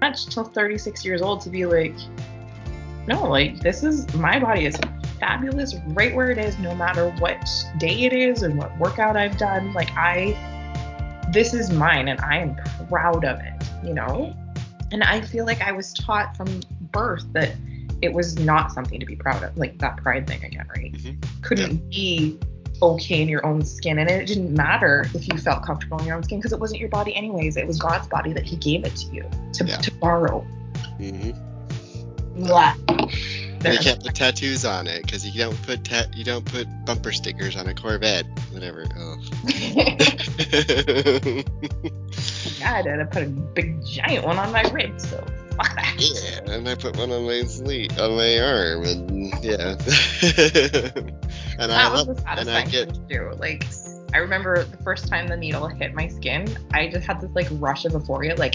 much till 36 years old to be like, no, like this is my body is fabulous right where it is, no matter what day it is and what workout I've done. Like I, this is mine and I am proud of it, you know? And I feel like I was taught from birth that it was not something to be proud of, like that pride thing again, right? Mhm. Couldn't Yeah. be okay in your own skin. And it didn't matter if you felt comfortable in your own skin because it wasn't your body, anyways. It was God's body that He gave it to you to, Yeah. to borrow. hmm Blah. There. you can't put tattoos on it because you don't put ta- you don't put bumper stickers on a Corvette, whatever. Oh. yeah, I did. I put a big giant one on my rib, so fuck that. yeah, and I put one on my sleeve, on my arm, and yeah. and I was love, and I get thing to do. Like, I remember the first time the needle hit my skin, I just had this like rush of euphoria. Like,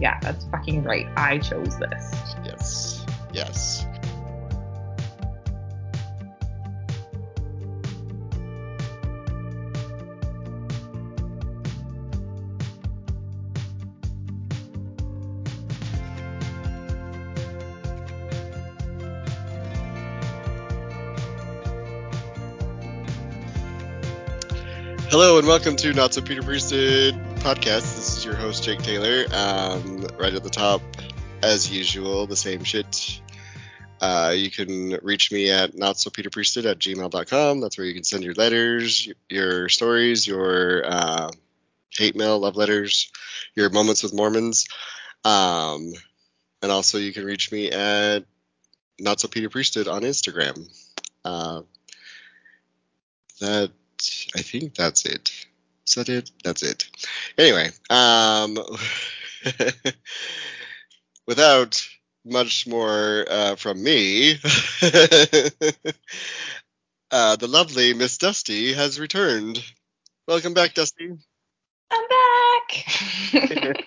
yeah, that's fucking right. I chose this. yes, yes. Hello and welcome to Not So Peter Priesthood podcast. This is your host Jake Taylor. Um, right at the top, as usual, the same shit. Uh, you can reach me at notsopeterpriesthood at gmail.com. That's where you can send your letters, your stories, your uh, hate mail, love letters, your moments with Mormons. Um, and also you can reach me at not so Peter Priesthood on Instagram. Uh, that I think that's it. Is that it? That's it. Anyway, um, without much more uh, from me, uh, the lovely Miss Dusty has returned. Welcome back, Dusty. I'm back.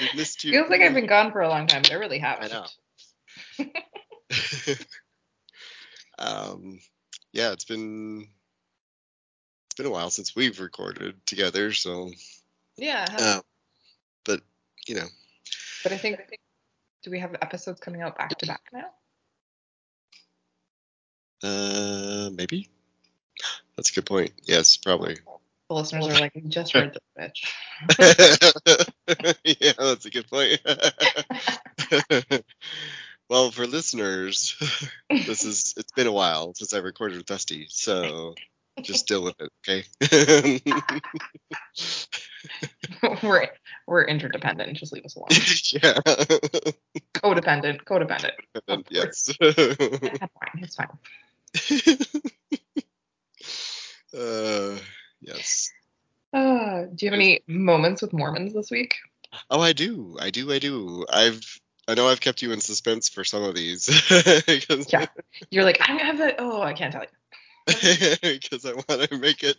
We've missed you. Feels like I've been gone for a long time, but I really haven't. I know. um, yeah, it's been been a while since we've recorded together, so Yeah, uh, but you know, but I think do we have episodes coming out back to back now? uh, maybe that's a good point. Yes, probably. The listeners are like, just heard this bitch. yeah, that's a good point. well, for listeners, this is it's been a while since I recorded with Dusty, so just deal with it, okay? we're we're interdependent. Just leave us alone. yeah. Codependent. Codependent. And yes. That's fine. It's fine. uh, yes. Uh, do you have any moments with Mormons this week? Oh, I do. I do. I do. I've. I know I've kept you in suspense for some of these. Yeah. You're like, I'm gonna have the. Oh, I can't tell you. because I want to make it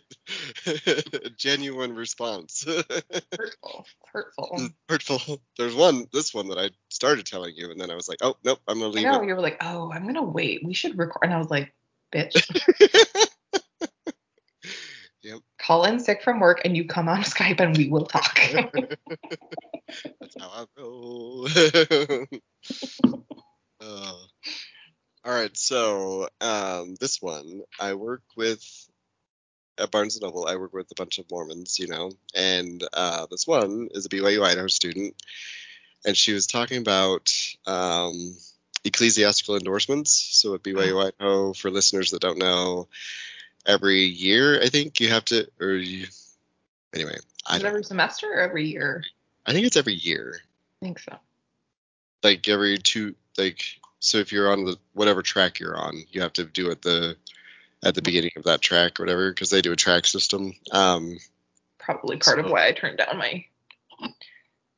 a genuine response. Hurtful. Hurtful. Hurtful. There's one, this one that I started telling you, and then I was like, oh nope, I'm gonna I leave know it. you were like, oh, I'm gonna wait. We should record. And I was like, bitch, Yep. call in sick from work and you come on Skype and we will talk. That's how I roll. Uh, all right, so um, this one, I work with at Barnes and Noble. I work with a bunch of Mormons, you know, and uh, this one is a BYU Idaho student, and she was talking about um, ecclesiastical endorsements. So at BYU Idaho, for listeners that don't know, every year I think you have to, or you, anyway, I Is it don't. every semester or every year? I think it's every year. I think so. like every two like so if you're on the whatever track you're on you have to do it the at the beginning of that track or whatever because they do a track system. Um Probably part of why I turned down my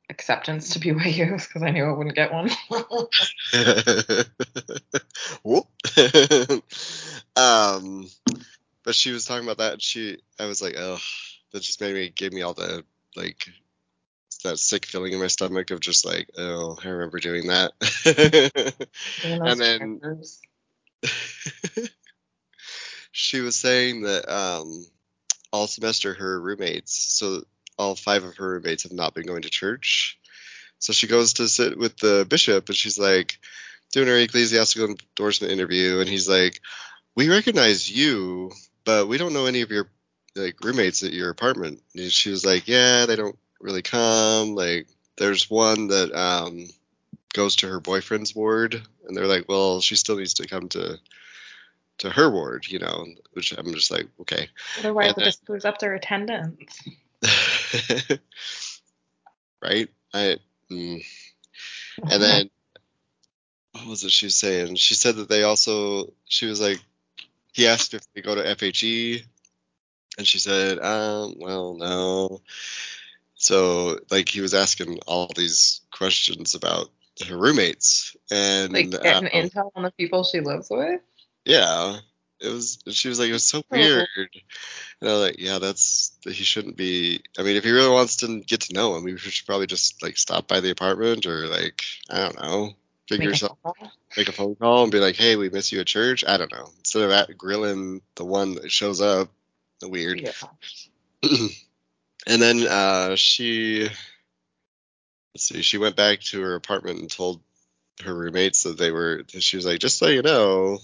acceptance to BYU because I knew I wouldn't get one. um but she was talking about that and she i was like oh that just made me gave me all the like that sick feeling in my stomach of just like oh i remember doing that And then- she was saying that um, all semester her roommates, so all five of her roommates have not been going to church. So she goes to sit with the bishop, and she's like doing her ecclesiastical endorsement interview, and he's like, "We recognize you, but we don't know any of your like roommates at your apartment." And she was like, "Yeah, they don't really calm. Like, there's one that um goes to her boyfriend's ward, and they're like, well, she still needs to come to." To her ward, you know, which I'm just like, okay. Otherwise, And it just goes up their attendance. right? I mm. and then what was it she was saying? She said that they also she was like he asked if they go to FHE and she said, um, well no. So like he was asking all these questions about her roommates and like getting um, intel on the people she lives with. yeah. It was she was like, it was so weird. And I was like, yeah, that's he shouldn't be. I mean, if he really wants to get to know him, he should probably just like stop by the apartment or like I don't know, figure Make a yourself, make a phone call and be like, hey, we miss you at church. I don't know. Instead of at grilling the one that shows up, the weird. Yeah. and then uh, she, let's see, she went back to her apartment and told her roommates that they were. She was like, just so you know,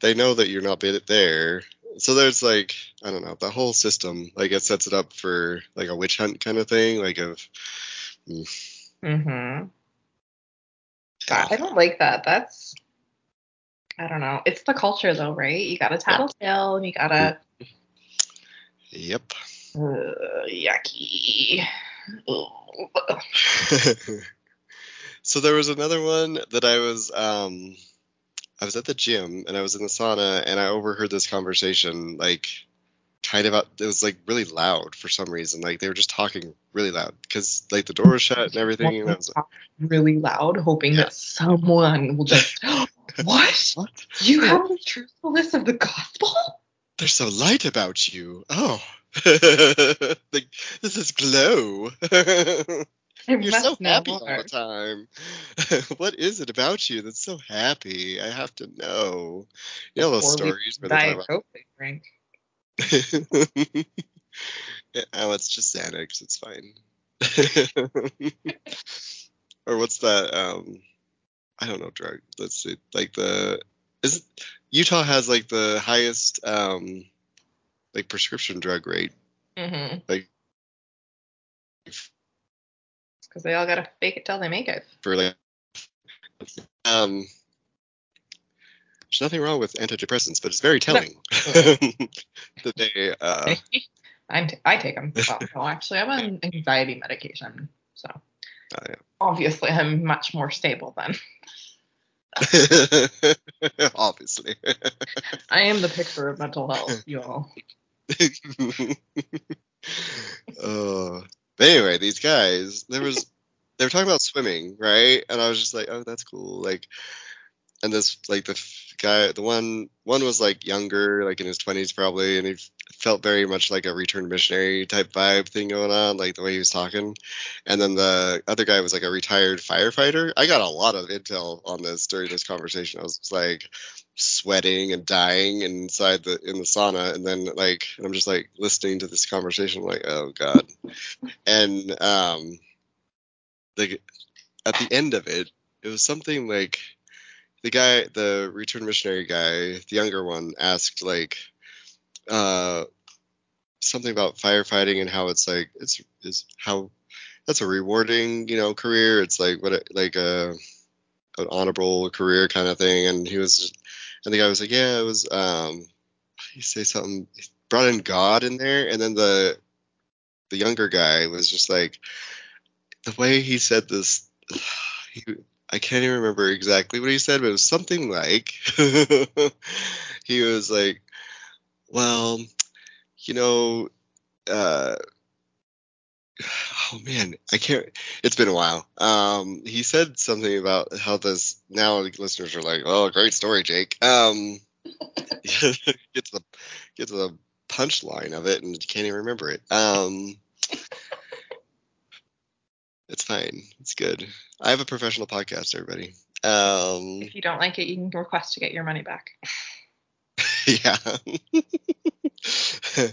they know that you're not bit there. So there's like, I don't know, the whole system, like it sets it up for like a witch hunt kind of thing, like of. Mm-hmm. God, I don't like that. That's I don't know. It's the culture though, right? You gotta tattletale and you gotta Yep. Uh, yucky. So there was another one that I was um I was at the gym and I was in the sauna and I overheard this conversation like kind of out, it was like really loud for some reason like they were just talking really loud because like the door was shut and everything and I was like, really loud, hoping Yeah. that someone will just what? what You have the truthfulness of the gospel? there's so light about you oh like this is glow You're so happy all the time. what is it about you that's so happy? I have to know. You know those stories where they talk they drink. Oh, it's just Xanax. It's fine. or what's that? Um, I don't know. Drug. Let's see. Like the is Utah has like the highest um like prescription drug rate. Mm-hmm. Like Because they all gotta fake it till they make it. for like um there's nothing wrong with antidepressants but it's very telling that they uh I'm t- I take them. Well, no, actually, I'm on anxiety medication, so Oh, yeah. obviously I'm much more stable then. obviously I am the picture of mental health, you all. uh, but anyway these guys there was they were talking about swimming right? And i was just like oh that's cool. Like and this like the guy the one one was like younger like in his 20s probably and he felt very much like a returned missionary type vibe thing going on like the way he was talking. And then the other guy was like a retired firefighter. I got a lot of intel on this during this conversation. I was like sweating and dying inside the in the sauna. And then like i'm just like listening to this conversation. Like oh god. And um the at the end of it it was something like the guy the return missionary guy the younger one asked like uh something about firefighting and how it's like it's is how that's a rewarding you know career. It's like what it, like a an honorable career kind of thing. And he was and the guy was like yeah it was um he say something he brought in god in there. And then the the younger guy was just like the way he said this he, i can't even remember exactly what he said but it was something like he was like well you know uh oh man i can't it's been a while. Um he said something about how this now listeners are like oh great story jake. Um get to the get to the punchline of it and can't even remember it. Um it's fine. It's good. I have a professional podcast everybody. Um If you don't like it, you can request to get your money back. yeah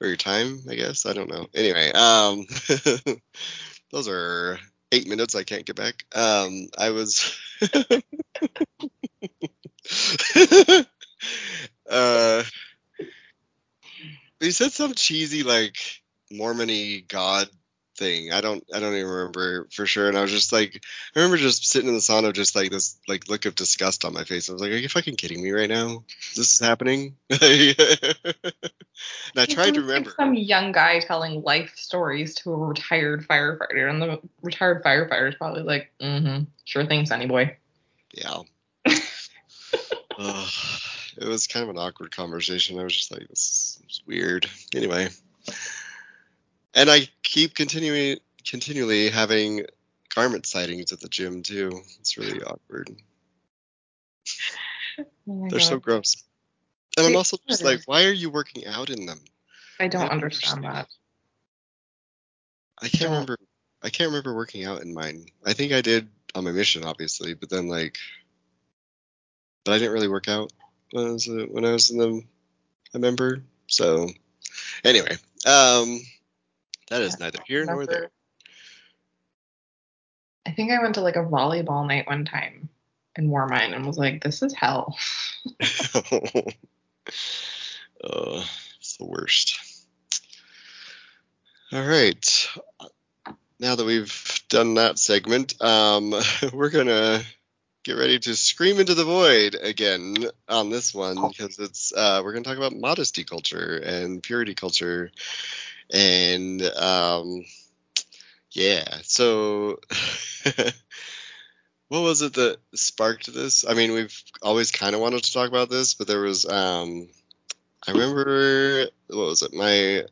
or your time i guess i don't know anyway um those are eight minutes I can't get back. Um, I was. uh, he said some cheesy like Mormony God thing. I don't I don't even remember for sure. And I was just like I remember just sitting in the sauna just like this like look of disgust on my face. I was like, Are you fucking kidding me right now? This is happening? and I tried to remember. Like some young guy telling life stories to a retired firefighter, and the retired firefighter is probably like, mm-hmm, sure thing, Sonny boy. Yeah. uh, it was kind of an awkward conversation. I was just like, this is weird. Anyway and I keep continuing continually having garment sightings at the gym too. It's really awkward. Oh They're God. so gross. And I'm also just like, why are you working out in them? I don't, I don't understand, understand, that. I can't remember. I can't remember working out in mine. I think I did on my mission, obviously, but then like, but I didn't really work out when I was a, when I was in them a member. So anyway, um, that is neither here nor there. I think I went to like a volleyball night one time in Warmine and was like, this is hell. oh, it's the worst. All right. Now that we've done that segment, um, we're going to get ready to scream into the void again on this one because it's uh, we're going to talk about modesty culture and purity culture and um, yeah, so what was it that sparked this? I mean, we've always kind of wanted to talk about this, but there was um, I remember what was it? My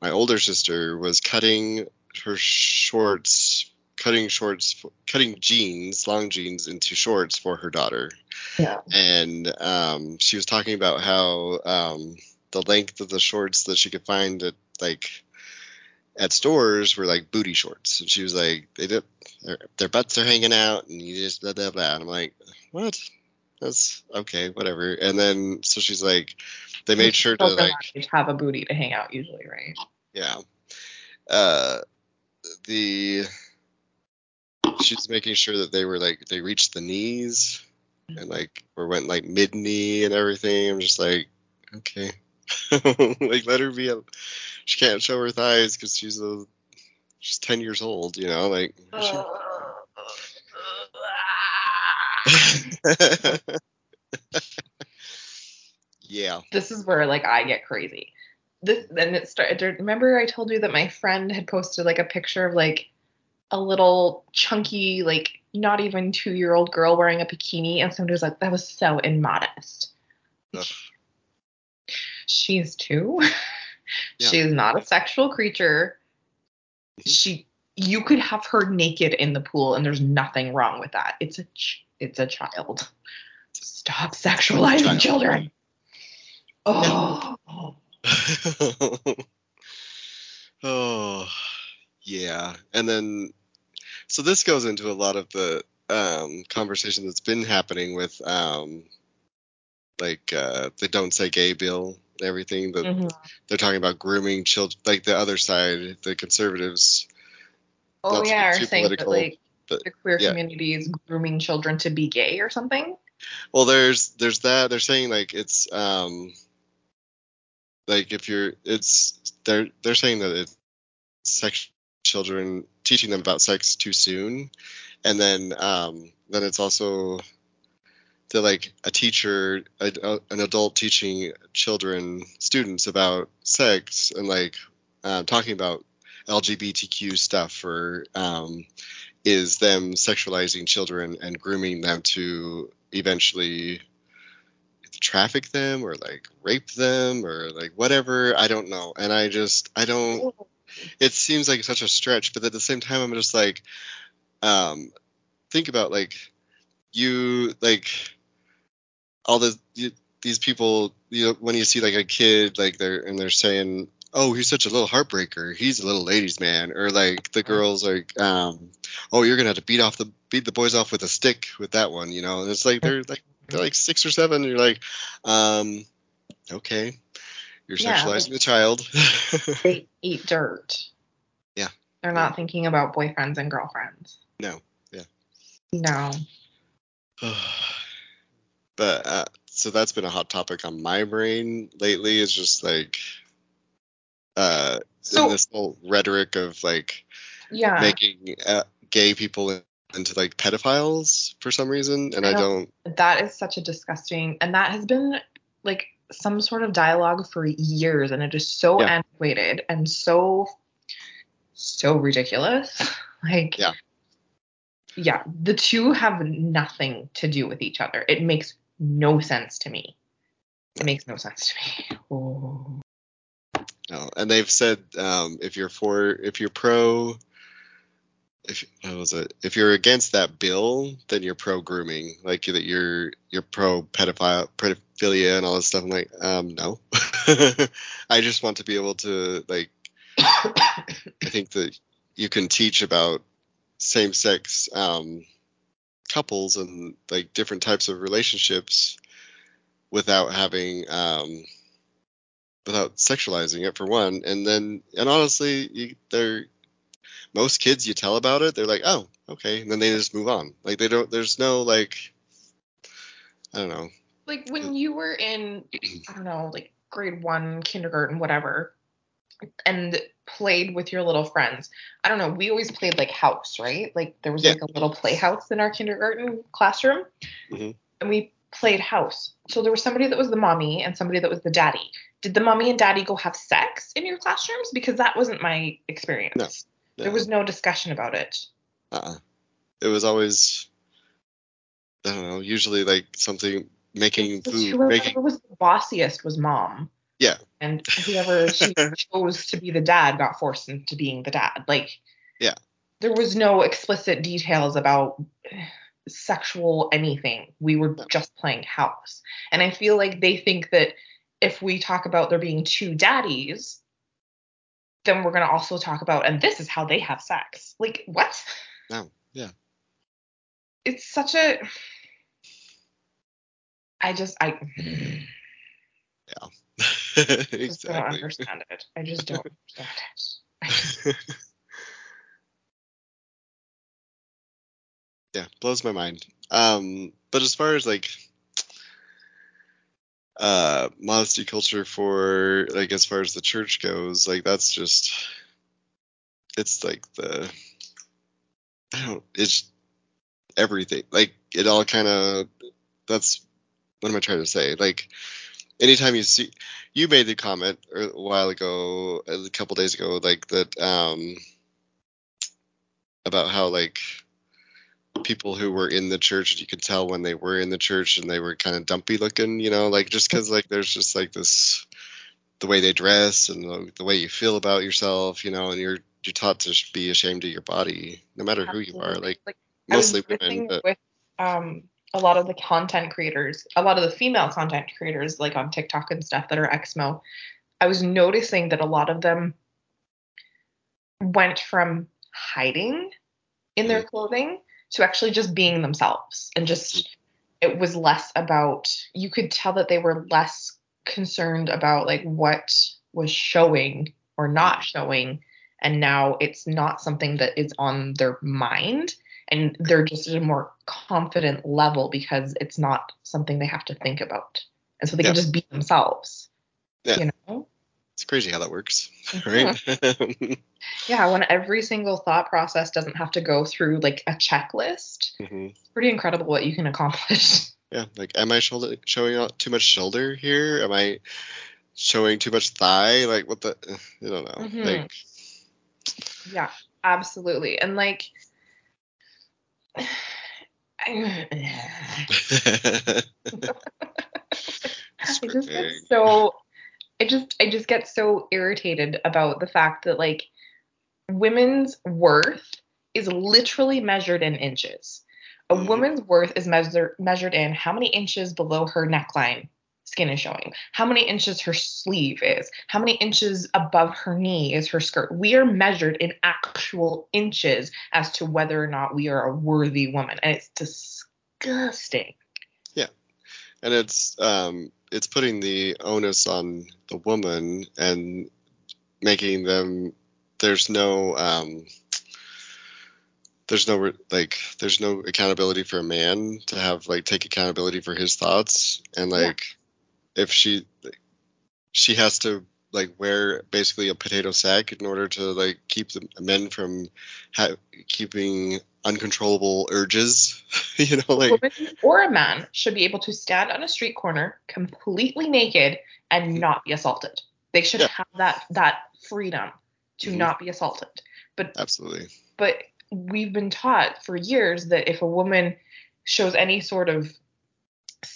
my older sister was cutting her shorts, cutting shorts, cutting jeans, long jeans into shorts for her daughter. Yeah. And um, she was talking about how um, the length of the shorts that she could find at like at stores were like booty shorts, and she was like, they did their, their butts are hanging out, and you just blah blah blah. And I'm like, what? That's okay, whatever. And then so she's like, they made sure to like have a booty to hang out usually, right? Yeah. Uh, the she's making sure that they were like they reached the knees and like or went like mid knee and everything. I'm just like, okay, like let her be a she can't show her thighs because she's a she's ten years old. You know, like. Uh, she... Uh, yeah. This is where like I get crazy. This and it started. Remember I told you that my friend had posted like a picture of like a little chunky like not even two year old girl wearing a bikini and somebody was like that was so immodest. Ugh. She's two. Yeah. She is not a sexual creature. Mm-hmm. She you could have her naked in the pool and there's nothing wrong with that. It's a ch- it's a child. Stop sexualizing child. children. Oh. oh. Yeah. And then so this goes into a lot of the um, conversation that's been happening with um, like uh, the don't say gay bill everything. But mm-hmm. they're talking about grooming children, like the other side, the conservatives. Oh yeah, are saying that like but, the queer yeah. community is grooming children to be gay or something. Well, there's there's that. They're saying like it's um like if you're it's they're they're saying that it's sex children teaching them about sex too soon and then um then it's also to like a teacher, a, a, an adult teaching children, students about sex and like uh, talking about LGBTQ stuff or um, is them sexualizing children and grooming them to eventually traffic them or like rape them or like whatever. I don't know. And I just, I don't, it seems like such a stretch, but at the same time, I'm just like, um, think about like, you like all the these people you know when you see like a kid like they're and they're saying oh he's such a little heartbreaker. He's a little ladies man. Or like the girls like um oh you're gonna have to beat off the beat the boys off with a stick with that one you know? And it's like they're like they're like six or seven and you're like um okay you're sexualizing like, the child. They eat dirt. Yeah. They're not thinking about boyfriends and girlfriends. No. Yeah. No. but uh, so that's been a hot topic on my brain lately. Is just like uh, So- this whole rhetoric of like Yeah. making uh, gay people into like pedophiles for some reason, and I I don't- don't. that is such a disgusting and that has been like some sort of dialogue for years and it is so Yeah. antiquated and so so ridiculous like Yeah. yeah the two have nothing to do with each other it makes no sense to me. It makes no sense to me. Oh. No, and they've said um, if you're for if you're pro if what was it? If you're against that bill then you're pro grooming like that you're you're pro pedophile pedophilia and all this stuff. I'm like um no. I just want to be able to like I think that you can teach about same sex um couples and like different types of relationships without having um without sexualizing it for one. And then and honestly you, they're most kids you tell about it they're like oh okay. And then they just move on. Like they don't there's no like i don't know. Like when you were in i don't know like grade one kindergarten whatever and played with your little friends i don't know we always played like house right like there was Yeah. like a little playhouse in our kindergarten classroom Mhm. and we played house so there was somebody that was the mommy and somebody that was the daddy did the mommy and daddy go have sex in your classrooms because that wasn't my experience No. there was no discussion about it uh-uh. it was always i don't know usually like something making food whoever making was the bossiest was mom. Yeah. And whoever she chose to be the dad got forced into being the dad. Like, Yeah. There was no explicit details about sexual anything. We were No. just playing house. And I feel like they think that if we talk about there being two daddies, then we're going to also talk about, and this is how they have sex. Like, what? No, yeah. It's such a. I just, I. just don't understand it. I just don't understand it. Yeah blows my mind um but as far as like uh modesty culture for like as far as the church goes like that's just it's like the i don't it's everything like it all kind of that's what am i trying to say like anytime you see you made the comment a while ago a couple days ago like that um about how like people who were in the church you could tell when they were in the church and they were kind of dumpy looking you know like just because like there's just like this the way they dress and the, the way you feel about yourself you know and you're you're taught to be ashamed of your body no matter who you are absolutely. like was mostly women but with um a lot of the content creators, a lot of the female content creators, like on TikTok and stuff that are Exmo, I was noticing that a lot of them went from hiding in their mm. clothing to actually just being themselves. And just mm. it was less about you could tell that they were less concerned about like what was showing or not mm. showing. And now it's not something that is on their mind and they're just at a more confident level because it's not something they have to think about and so they can just be themselves Yeah. you know it's crazy how that works right yeah when every single thought process doesn't have to go through like a checklist mm-hmm. it's pretty incredible what you can accomplish yeah like am i shoulder, showing out too much shoulder here am i showing too much thigh like what the i don't know Mhm. like Yeah, absolutely. And like I, just get so I just I just get so irritated about the fact that like women's worth is literally measured in inches. A Mhm. woman's worth is measured measured in how many inches below her neckline skin is showing, how many inches her sleeve is, how many inches above her knee is her skirt. We are measured in actual inches as to whether or not we are a worthy woman, and it's disgusting. Yeah, and it's um it's putting the onus on the woman and making them there's no um, there's no like there's no accountability for a man to have like take accountability for his thoughts and like if she she has to like wear basically a potato sack in order to like keep the men from ha- keeping uncontrollable urges you know A like woman or a man should be able to stand on a street corner completely naked and not be assaulted. They should Yeah. have that that freedom to Mhm. not be assaulted. But absolutely but we've been taught for years that if a woman shows any sort of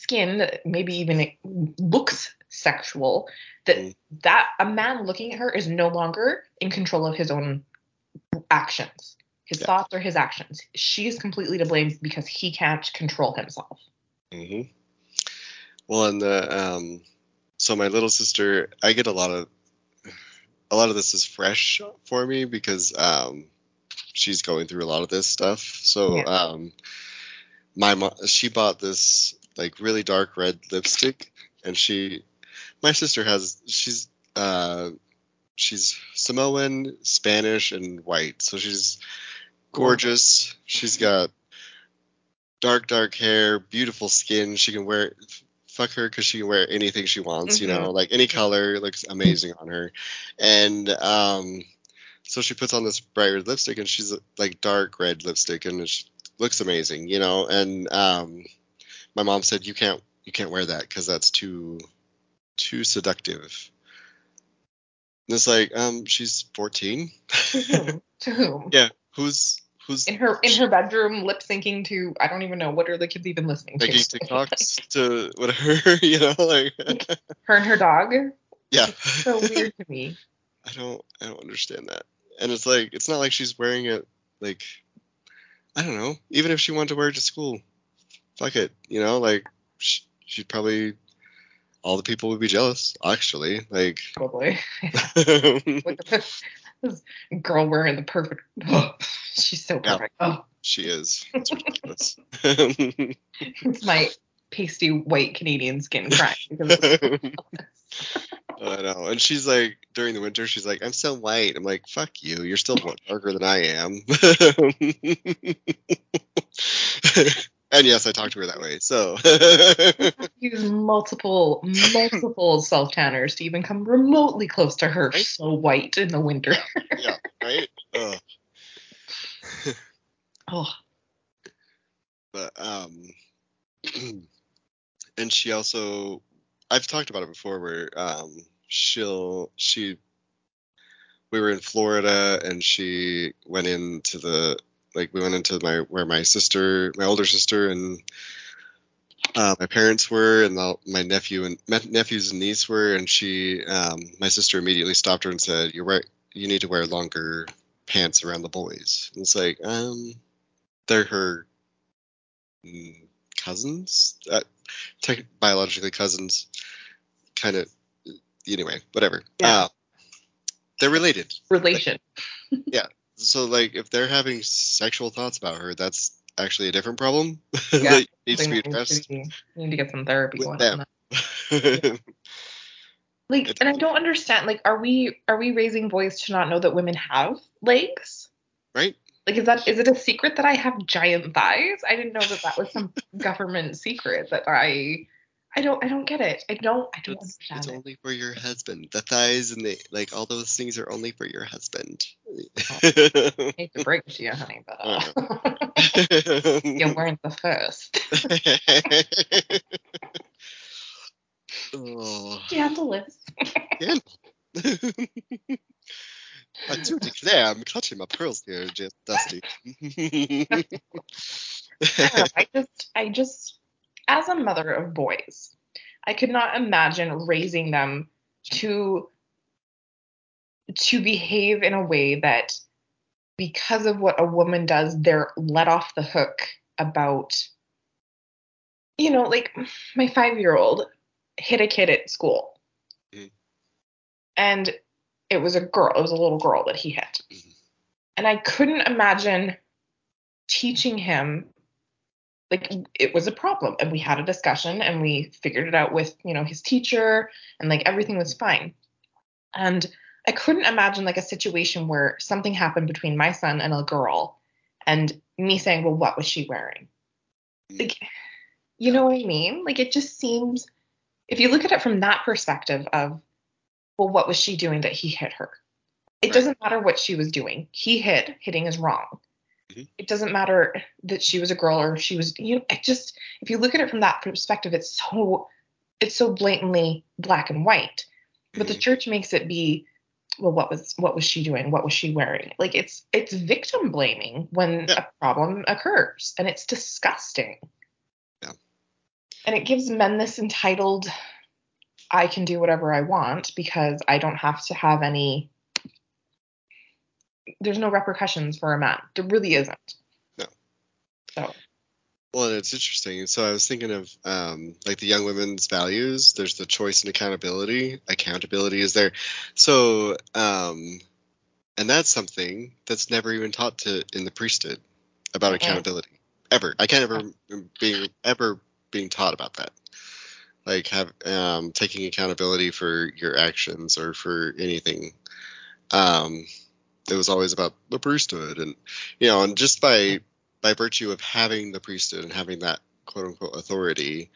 skin that maybe even looks sexual that Mm. that a man looking at her is no longer in control of his own actions his Yeah. thoughts or his actions she is completely to blame because he can't control himself hmm Well, and the um, so my little sister, I get a lot of a lot of this is fresh for me because um, she's going through a lot of this stuff. So Yeah. um, my mom, she bought this like really dark red lipstick, and she, my sister has she's uh, she's Samoan, Spanish, and white, so she's gorgeous. She's got dark, dark hair, beautiful skin. She can wear fuck her because she can wear anything she wants. You know, like any color looks amazing on her. And um, so she puts on this bright red lipstick, and she's like dark red lipstick, and it looks amazing. You know, and um, my mom said you can't you can't wear that because that's too too seductive. And it's like um, she's 14. to whom Yeah, who's who's in her in her bedroom lip syncing to i don't even know what are the kids even listening to? making to TikToks to whatever, you know, like her and her dog yeah. so weird to me I don't I don't understand that. And it's like it's not like she's wearing it like I don't know. Even if she wanted to wear it to school, fuck it, you know, like sh- she'd probably all the people would be jealous. Actually, like probably girl wearing the perfect. Oh, she's so Yeah. perfect. Oh, she is. It's ridiculous. it's my pasty white Canadian skin crying because I know. And she's like, during the winter, she's like, I'm so white. I'm like, fuck you. You're still darker than I am. and yes, I talk to her that way. So, use multiple multiple self tanners to even come remotely close to her. Right? So white in the winter. yeah, right? Ugh. Oh, But, um, and she also, I've talked about it before where, um, she'll, she, we were in Florida and she went into the, like, we went into my, where my sister, my older sister and, uh, my parents were and the, my nephew and my nephews and niece were and she um, my sister immediately stopped her and said you're right you need to wear longer pants around the boys. And it's like um they're her mm, cousins? Uh, tech, biologically cousins. Kind of anyway whatever. Yeah. uh, they're related. Relation. So like if they're having sexual thoughts about her that's actually a different problem Yeah, that needs to be addressed to be- you need to get some therapy with going them. that. Like, It's- and I don't understand. Like, are we are we raising boys to not know that women have legs? right Like, is that is it a secret that I have giant thighs? I didn't know that that was some government secret that I. I don't. I don't get it. I don't. I don't It's, understand it's it. only for your husband. The thighs and the like, all those things are only for your husband. I hate to break it to you, honey, but uh, you weren't the first. oh, Scandalous. scandal. I do declare I'm clutching my pearls here, just Dusty. I know. I just, I just, as a mother of boys, I could not imagine raising them to to behave in a way that because of what a woman does, they're let off the hook about you know, like my five year old hit a kid at school. Mhm. And it was a girl, it was a little girl that he hit. Mhm. And I couldn't imagine teaching him like it was a problem and we had a discussion and we figured it out with you know his teacher and like everything was fine and I couldn't imagine like a situation where something happened between my son and a girl and me saying, well, what was she wearing? Like, you know what I mean? Like, it just seems, if you look at it from that perspective of, well, what was she doing that he hit her? It Right. doesn't matter what she was doing. He hit, hitting is wrong. Mhm. It doesn't matter that she was a girl or she was, you know, it just, if you look at it from that perspective, it's so, it's so blatantly black and white. But the Mhm. church makes it be, well, what was, what was she doing? What was she wearing? Like it's, it's victim blaming when Yeah. a problem occurs and it's disgusting. Yeah. And it gives men this entitled, I can do whatever I want because I don't have to have any there's no repercussions for a man. There really isn't. No. So Well, and it's interesting. So I was thinking of um, like the young women's values. There's the choice and accountability. Accountability is there. So, um, and that's something that's never even taught to in the priesthood about Mhm. accountability ever. I can't ever being ever being taught about that. Like have um, taking accountability for your actions or for anything. Um, it was always about the priesthood, and you know, and just by by virtue of having the priesthood and having that quote unquote authority,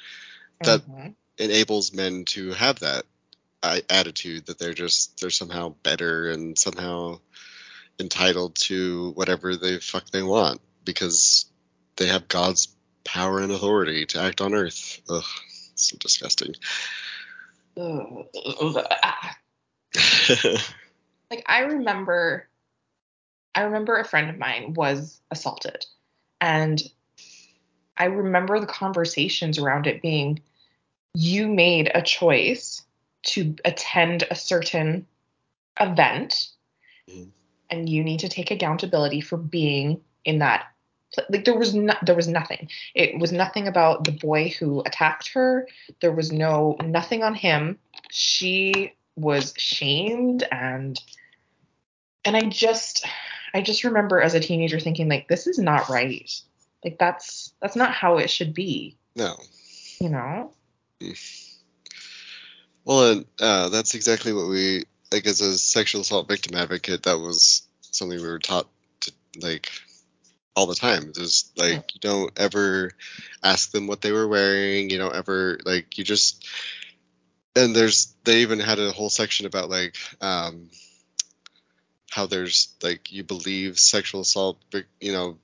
That- mhm. enables men to have that I, attitude that they're just they're somehow better and somehow entitled to whatever the fuck they want because they have God's power and authority to act on earth. Ugh, so disgusting. Ah. like I remember I remember a friend of mine was assaulted. And I remember the conversations around it being you made a choice to attend a certain event Mhm. and you need to take accountability for being in that like there was no, there was nothing. It was nothing about the boy who attacked her. There was no nothing on him. She was shamed and and i just i just remember as a teenager thinking like this is not right like that's that's not how it should be no. you know Well, and uh, that's exactly what we like as a sexual assault victim advocate. That was something we were taught to like all the time. Just like you don't ever ask them what they were wearing. You don't ever like you just. And there's they even had a whole section about like um, how there's like you believe sexual assault. You know,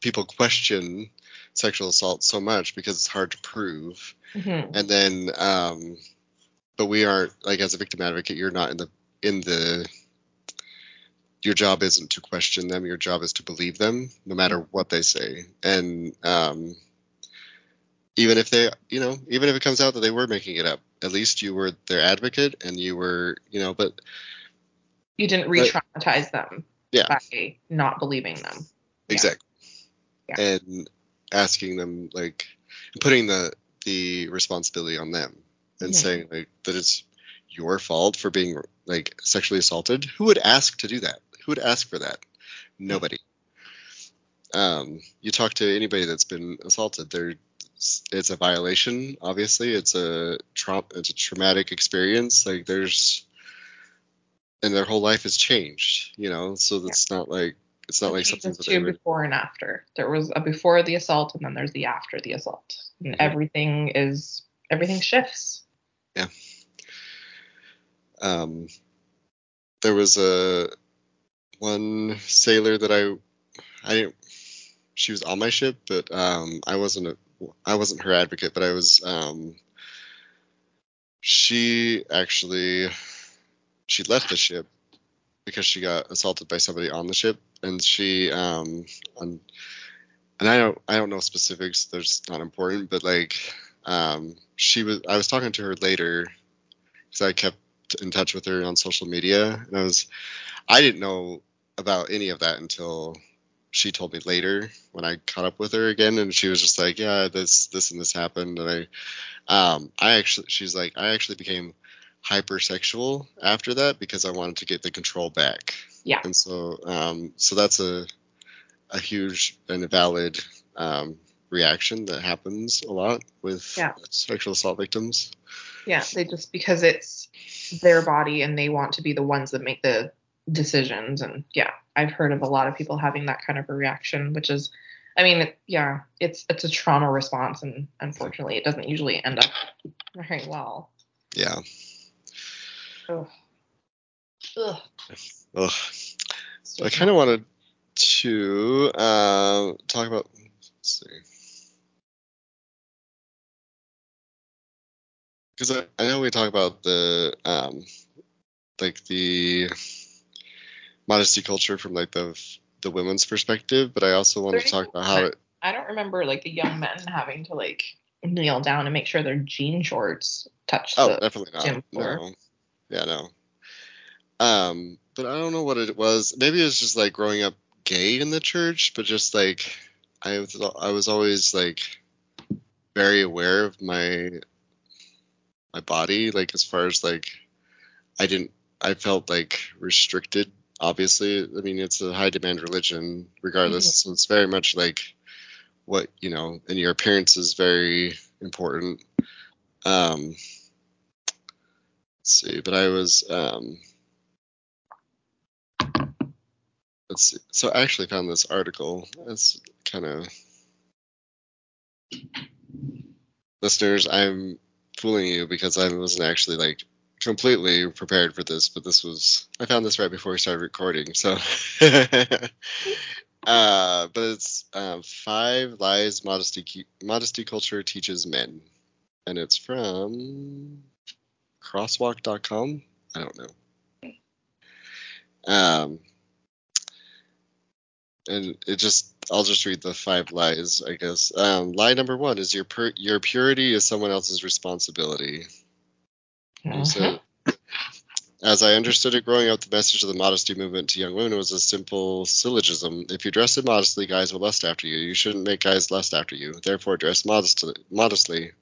people question sexual assault so much because it's hard to prove Mhm. and then um but we aren't like as a victim advocate you're not in the in the your job isn't to question them your job is to believe them no matter what they say and um even if they you know even if it comes out that they were making it up at least you were their advocate and you were you know but you didn't re-traumatize them Yeah. by not believing them. Exactly. Yeah. and asking them like putting the the responsibility on them and saying like that it's your fault for being like sexually assaulted. Who would ask to do that? Who would ask for that? Nobody. Um you talk to anybody that's been assaulted there it's a violation obviously. It's a tra- it's a traumatic experience. Like there's and their whole life has changed you know so it's not like it's not It like something that before and after. There was a before the assault, and then there's the after the assault. And Mhm. everything is everything shifts. Yeah. Um, there was a one sailor that I I didn't she was on my ship, but um, I wasn't a I wasn't her advocate, but I was um, she actually she left the ship because she got assaulted by somebody on the ship, and she um, on, and I don't I don't know specifics. There's not important, but like um, she was I was talking to her later because I kept in touch with her on social media, and I was I didn't know about any of that until she told me later when I caught up with her again, and she was just like, yeah, this this and this happened, and I um I actually she's like I actually became hypersexual after that because I wanted to get the control back. Yeah. And so um so that's a a huge and a valid um reaction that happens a lot with Yeah. sexual assault victims. Yeah, they just because it's their body and they want to be the ones that make the decisions. And yeah, I've heard of a lot of people having that kind of a reaction, which is, I mean, yeah, it's it's a trauma response, and unfortunately, it doesn't usually end up very well. Yeah. Ugh. Ugh. Ugh. I kind of wanted to uh, talk about. Let's see. Because I, I know we talk about the um, like the modesty culture from like the the women's perspective, but I also want to talk about how it. I don't remember like the young men having to like kneel down and make sure their jean shorts touch Oh, the definitely not. gym floor. No. Yeah, no. Um, but I don't know what it was. Maybe it was just like growing up gay in the church, but just like I was, I was always like very aware of my my body, like as far as like I didn't, I felt like restricted. Obviously, I mean it's a high demand religion, regardless. So it's very much like what you know, and your appearance is very important. Um, see, but I was um, let's see. So I actually found this article. It's kind of listeners. I'm fooling you because I wasn't actually like completely prepared for this, but this was I found this right before we started recording. So, uh, but it's um, five lies modesty modesty culture teaches men, and it's from crosswalk.com. I don't know. Um, and it just I'll just read the five lies, I guess. Um, lie number one is your pur- your purity is someone else's responsibility. So, as I understood it growing up, the message of the modesty movement to young women was a simple syllogism. If you dress immodestly, guys will lust after you. You shouldn't make guys lust after you. Therefore, dress modestly. modestly.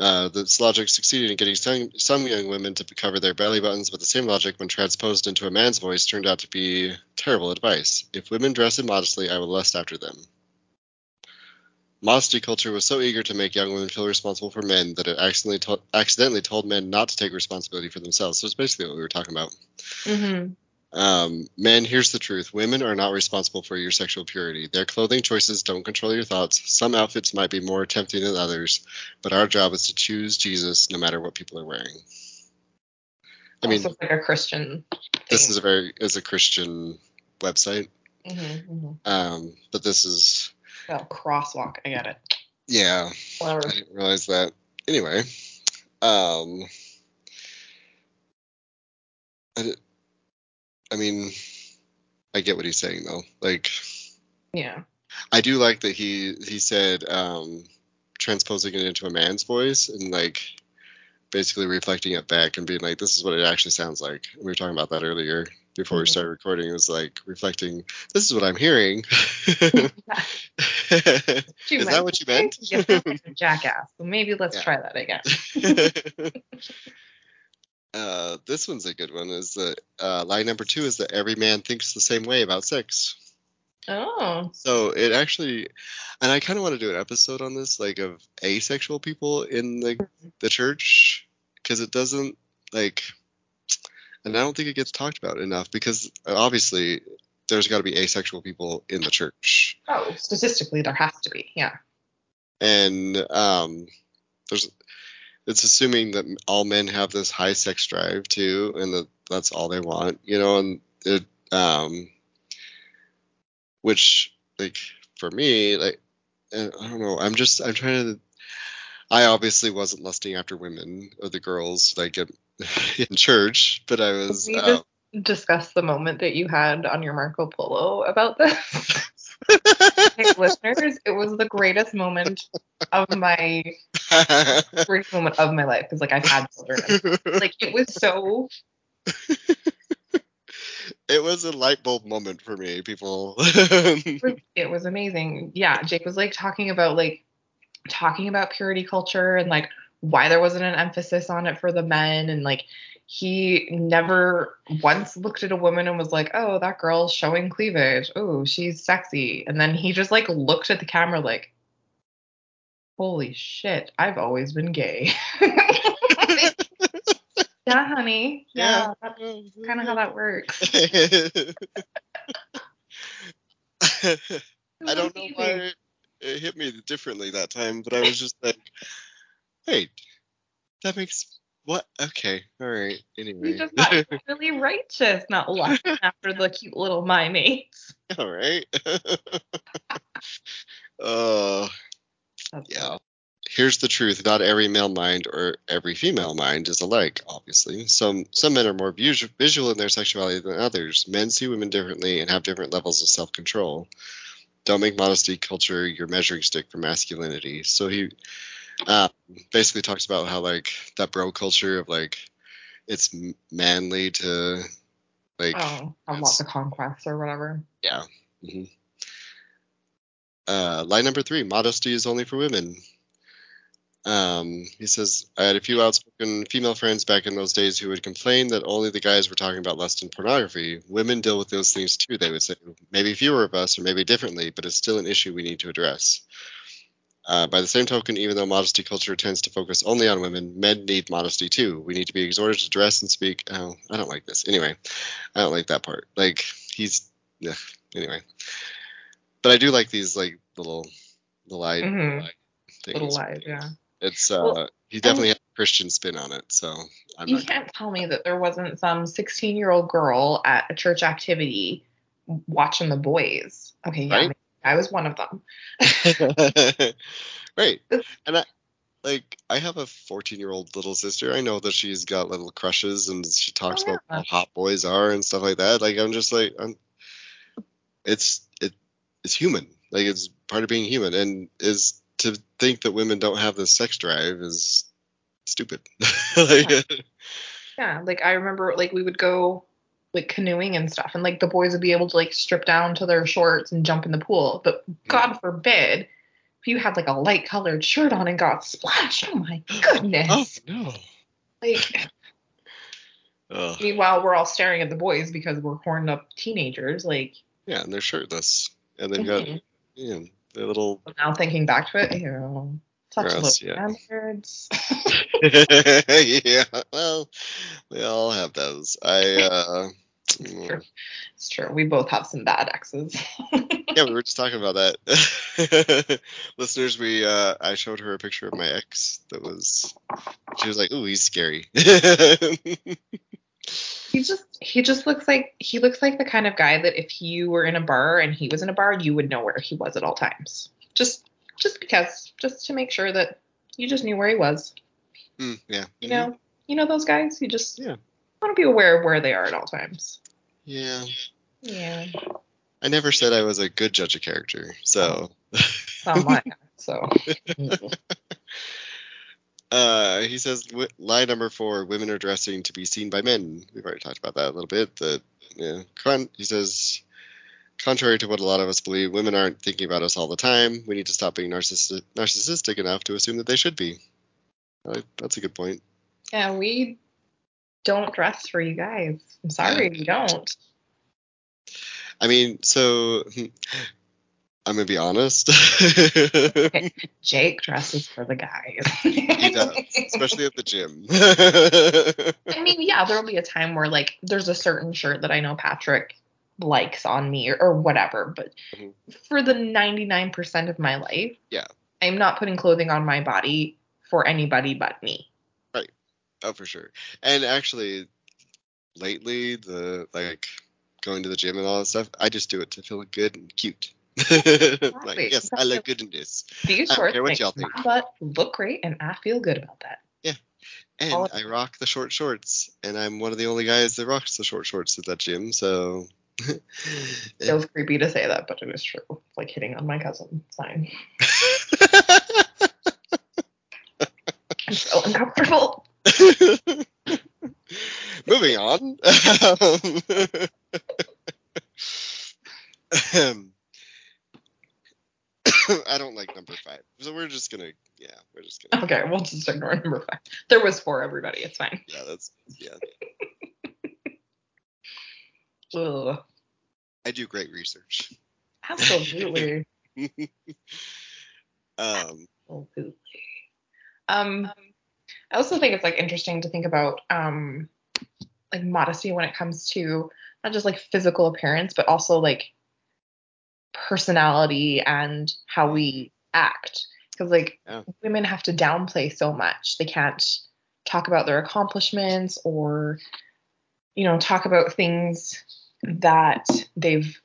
Uh, this logic succeeded in getting some, some young women to cover their belly buttons, but the same logic, when transposed into a man's voice, turned out to be terrible advice. If women dress immodestly, I will lust after them. Modesty culture was so eager to make young women feel responsible for men that it accidentally, to- accidentally told men not to take responsibility for themselves. So it's basically what we were talking about. Mhm. Um, men, here's the truth. Women are not responsible for your sexual purity. Their clothing choices don't control your thoughts. Some outfits might be more tempting than others, but our job is to choose Jesus no matter what people are wearing. I mean, like a Christian. Thing. this is a very is a Christian website, Mhm, mhm. um, but this is Oh, crosswalk. I get it. yeah. I didn't realize that. Anyway, um, I, I mean, I get what he's saying though. Like, Yeah. I do like that he he said um, transposing it into a man's voice and like basically reflecting it back and being like, this is what it actually sounds like. We were talking about that earlier before we Mhm. started recording. It was like reflecting. This is what I'm hearing. Is that what you meant? You like a jackass. So maybe let's Yeah. try that again. Uh, this one's a good one. Is that uh, line number two is that every man thinks the same way about sex. Oh. So it actually, and I kind of want to do an episode on this, like of asexual people in the the church, because it doesn't like, and I don't think it gets talked about enough because obviously there's got to be asexual people in the church, Oh, statistically there has to be. Yeah. and um, there's it's assuming that all men have this high sex drive too, and that that's all they want, you know, and it um, which like for me like I don't know, I'm just I'm trying to. I obviously wasn't lusting after women or the girls like in, in church, but I was. we Uh, just discuss the moment that you had on your Marco Polo about this? Hey, listeners, it was the greatest moment of my greatest moment of my life because like I've had children. Like it was so it was a light bulb moment for me, people. it was, it was amazing. Yeah, Jake was like talking about like talking about purity culture and like why there wasn't an emphasis on it for the men and like he never once looked at a woman and was like, "Oh, that girl's showing cleavage. Oh, she's sexy." And then he just like looked at the camera like, "Holy shit, I've always been gay." Yeah, honey. Yeah, Yeah. that's kind of how that works. I don't know why it, it hit me differently that time, but I was just like, wait, that makes what? Okay, all right. Anyway, You just got really righteous, not lusting after the cute little my mates. all right. uh, That's yeah. Here's the truth: not every male mind or every female mind is alike. Obviously, some some men are more visual in their sexuality than others. Men see women differently and have different levels of self-control. Don't make modesty culture your measuring stick for masculinity. So he uh, basically talks about how like that bro culture of like it's manly to like Oh, lots of conquests or whatever. yeah. hmm Uh, line number three: modesty is only for women. Um, he says, I had a few outspoken female friends back in those days who would complain that only the guys were talking about lust and pornography. Women deal with those things too, they would say. Maybe fewer of us, or maybe differently, but it's still an issue we need to address. Uh, by the same token, even though modesty culture tends to focus only on women, men need modesty too. We need to be exhorted to dress and speak. Oh, I don't like this. Anyway, I don't like that part. Like, he's. Ugh, anyway. But I do like these, like, little, little eye, Mhm. little eye. Little lies, yeah. It's uh, Well, he definitely has a Christian spin on it, so I'm You can't tell me that there wasn't some 16 year old girl at a church activity watching the boys. Okay, yeah, Right? I was one of them. right, and I like I have a 14 year old little sister. I know that she's got little crushes and she talks Oh, about how hot boys are and stuff like that. Like I'm just like I'm. It's it it's human. Like it's part of being human, and is to think that women don't have this sex drive is stupid. like, Yeah, like I remember like we would go like canoeing and stuff and like the boys would be able to like strip down to their shorts and jump in the pool. But mm-hmm. God forbid if you had like a light colored shirt on and got splashed. Oh my goodness. oh no. Like Ugh. meanwhile we're all staring at the boys because we're horned up teenagers. Like Yeah, and they're shirtless, and they've got mm-hmm. You know, their little. Now thinking back to it, ew, such Gross, low yeah. standards. yeah, well, we all have those. I uh, mm, it's true. We both have some bad exes. yeah, we were just talking about that. Listeners, we uh, I showed her a picture of my ex that was. She was like, "Ooh, he's scary." He just he just looks like he looks like the kind of guy that if you were in a bar and he was in a bar, you would know where he was at all times. Just just because, just to make sure that you just knew where he was. Mm, yeah. You know, you know those guys. You just Yeah. want to be aware of where they are at all times. Yeah. Yeah, I never said I was a good judge of character, so. mine. So Uh, he says lie number four: women are dressing to be seen by men. We've already talked about that a little bit. That yeah, con- he says, contrary to what a lot of us believe, women aren't thinking about us all the time. We need to stop being narcissi- narcissistic enough to assume that they should be. That's a good point. yeah, we don't dress for you guys. I'm sorry, we don't. I mean, so I'm gonna be honest. Jake dresses for the guys. he does, especially at the gym. I mean, yeah, there'll be a time where like there's a certain shirt that I know Patrick likes on me or, or whatever, but Mhm. for the 99% of my life, Yeah. I'm not putting clothing on my body for anybody but me. Right. Oh, for sure. And actually, lately, the like going to the gym and all that stuff, I just do it to feel good and cute. like, yes, I look good in this. These I shorts what make y'all my think. butt look great, and I feel good about that. Yeah, and All- I rock the short shorts, and I'm one of the only guys that rocks the short shorts at that gym. So, It feels creepy to say that, but it is true. It's like hitting on my cousin. Fine. I'm so uncomfortable. Moving on. Um, I don't like number five, so we're just gonna, yeah, we're just gonna, Okay, we'll just ignore number five. There was four, everybody. It's fine. yeah, that's, yeah. Ugh. I do great research. Absolutely. Um, Absolutely. Um, I also think it's like interesting to think about um like modesty when it comes to not just like physical appearance, but also like personality and how we act. Because like Yeah. women have to downplay so much. They can't talk about their accomplishments or you know talk about things that they've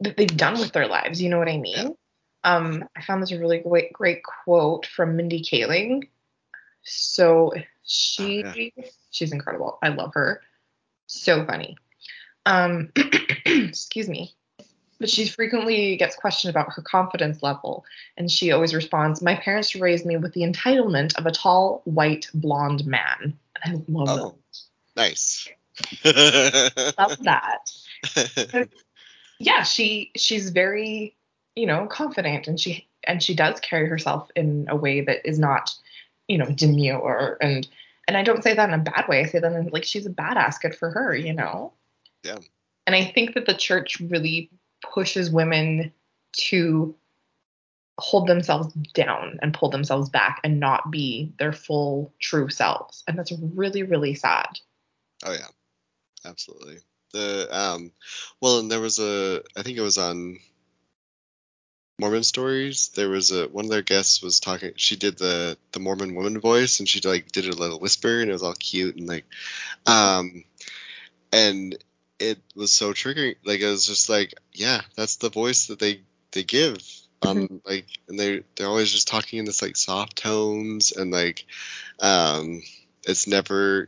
that they've done with their lives. You know what I mean? Yeah. Um, I found this really great great quote from Mindy Kaling. So she Oh, she's incredible. I love her. So funny. Um, excuse me. But she frequently gets questioned about her confidence level, and she always responds, "My parents raised me with the entitlement of a tall, white, blonde man." And I love Oh, nice. that. Love that. Yeah, she she's very, you know, confident, and she and she does carry herself in a way that is not, you know, demure and and I don't say that in a bad way. I say that in like she's a badass. Good for her, you know. Yeah. And I think that the church really pushes women to hold themselves down and pull themselves back and not be their full true selves. And that's really, really sad. oh yeah, absolutely. The um, well, and there was a, I think it was on Mormon Stories. There was a one of their guests was talking. She did the the Mormon woman voice, and she like did a little whisper, and it was all cute and like, um, and it was so triggering. Like it was just like, yeah, that's the voice that they they give Um, like, and they they're always just talking in this like soft tones and like, um, it's never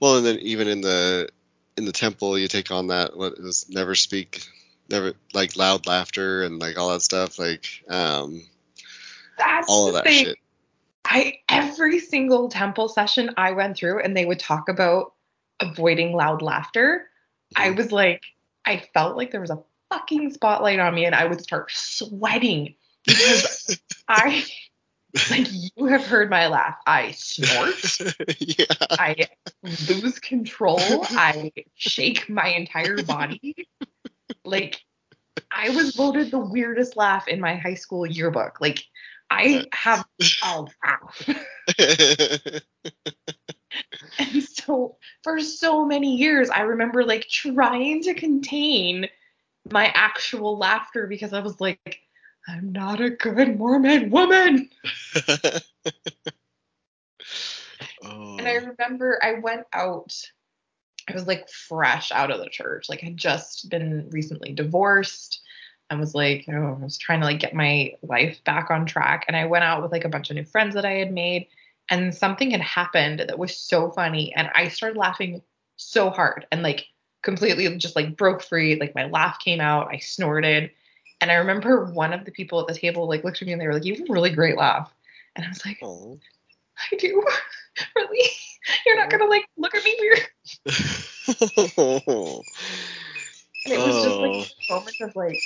well, and then even in the in the temple, you take on that what is never speak, never like loud laughter and like all that stuff, like um, That's all of that thing. shit. I every single temple session I went through and they would talk about avoiding loud laughter. I was like, I felt like there was a fucking spotlight on me and I would start sweating because I like you have heard my laugh. I snort. yeah. I lose control. I shake my entire body. Like I was voted the weirdest laugh in my high school yearbook. Like I have a laugh. And so for so many years, I remember like trying to contain my actual laughter because I was like, I'm not a good Mormon woman. oh. And I oh. remember I went out, I was like fresh out of the church. Like I'd just been recently divorced. I was like, oh, I was trying to like get my life back on track. And I went out with like a bunch of new friends that I had made. And something had happened that was so funny. And I started laughing so hard and like completely just like broke free. Like my laugh came out. I snorted. And I remember one of the people at the table like looked at me and they were like, You have a really great laugh. And I was like, Oh. I do. really? You're not gonna like look at me weird. oh. And it was just Oh. like a moment of like,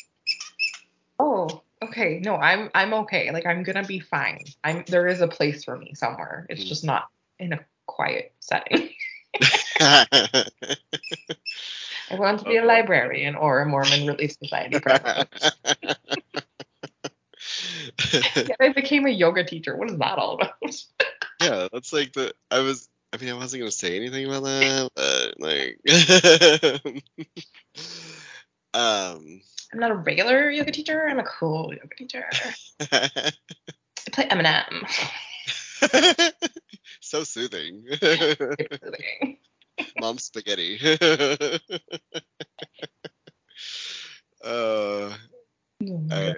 oh, okay, no, I'm I'm okay. Like I'm gonna be fine. I'm there is a place for me somewhere. It's Mhm. just not in a quiet setting. I want to be a librarian or a Mormon Relief Society president. Yet I became a yoga teacher. What is that all about? yeah, that's like the. I was. I mean, I wasn't gonna say anything about that, but like. um. I'm not a regular yoga teacher. I'm a cool yoga teacher. I play Eminem. so soothing. Mom spaghetti. uh, I,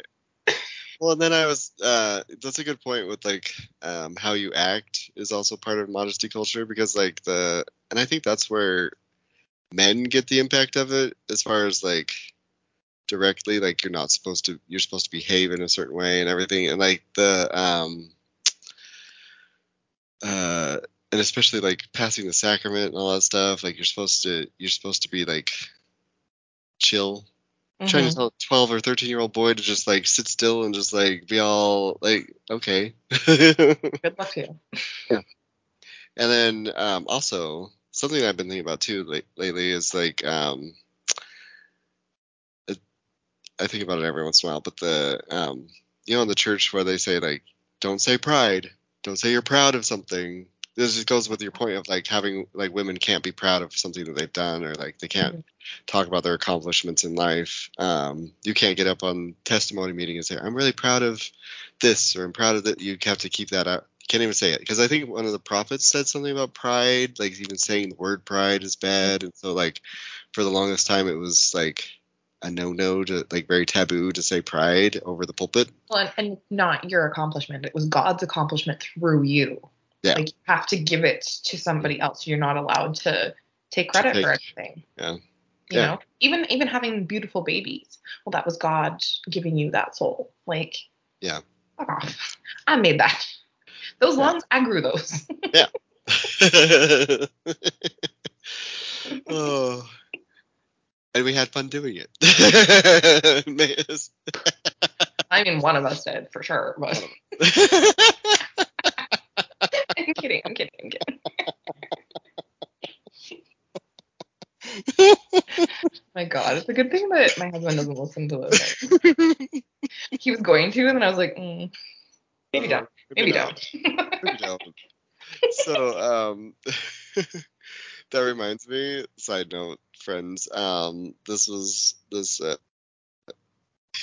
well, and then I was. Uh, that's a good point with like um, how you act is also part of modesty culture because like the and I think that's where men get the impact of it as far as like directly like you're not supposed to you're supposed to behave in a certain way and everything and like the um uh and especially like passing the sacrament and all that stuff like you're supposed to you're supposed to be like chill trying to Mhm. tell a 12 or 13 year old boy to just like sit still and just like be all like okay Good luck to you. Yeah. And then um also something i've been thinking about too like, lately is like um it, i think about it every once in a while but the um you know in the church where they say like don't say pride don't say you're proud of something this just goes with your point of like having like women can't be proud of something that they've done or like they can't Mm-hmm. talk about their accomplishments in life. Um, you can't get up on testimony meeting and say I'm really proud of this or I'm proud of that. You have to keep that out. Can't even say it because I think one of the prophets said something about pride, like even saying the word pride is bad, and so like for the longest time it was like a no-no to like very taboo to say pride over the pulpit. Well, and, and not your accomplishment. It was God's accomplishment through you. Yeah. Like you have to give it to somebody else. You're not allowed to take credit for take- anything. Yeah. You Yeah. know, even even having beautiful babies. Well, that was God giving you that soul. Like, Yeah. fuck off. I made that. Those Yeah. ones, I grew those. Yeah. oh. And we had fun doing it. I mean, one of us did for sure, but I'm kidding. I'm kidding. I'm kidding. My God, it's a good thing that my husband doesn't listen to this. He was going to, and then I was like, mm, maybe don't. Maybe don't. Maybe don't. So, um, that reminds me. Side note, friends. Um, this was this. Uh,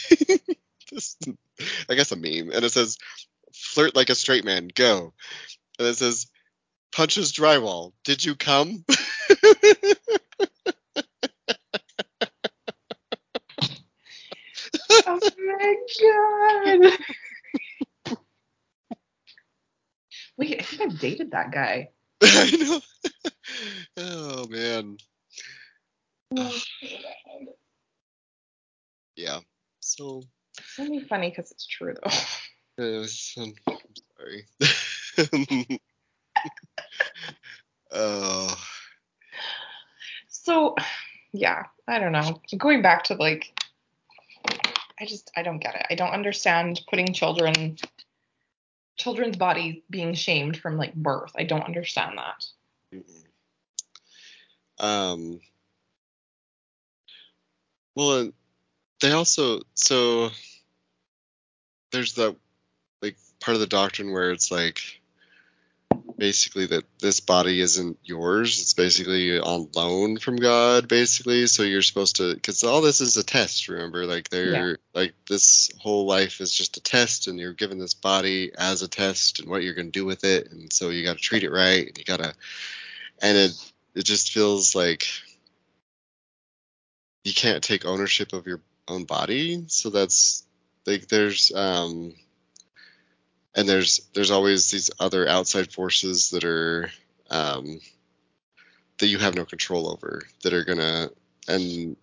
this, I guess a meme, and it says, "Flirt like a straight man, go," and it says, "Punches drywall. Did you come?" oh my God. Wait, I think I dated that guy. I know. oh man. Yeah. So It's only funny because it's true though. I'm sorry. oh. So, yeah, I don't know. Going back to like, I just I don't get it. I don't understand putting children, children's bodies being shamed from like birth. I don't understand that. Mm-mm. Um. Well, uh, they also so there's the like part of the doctrine where it's like basically that this body isn't yours. It's basically on loan from God, basically. So you're supposed to, because all this is a test. Remember, like they're like this whole life is just a test, and you're given this body as a test, and what you're gonna do with it, and so you got to treat it right. And you gotta, and it it just feels like you can't take ownership of your own body. So that's like there's um and there's there's always these other outside forces that are um, that you have no control over that are gonna and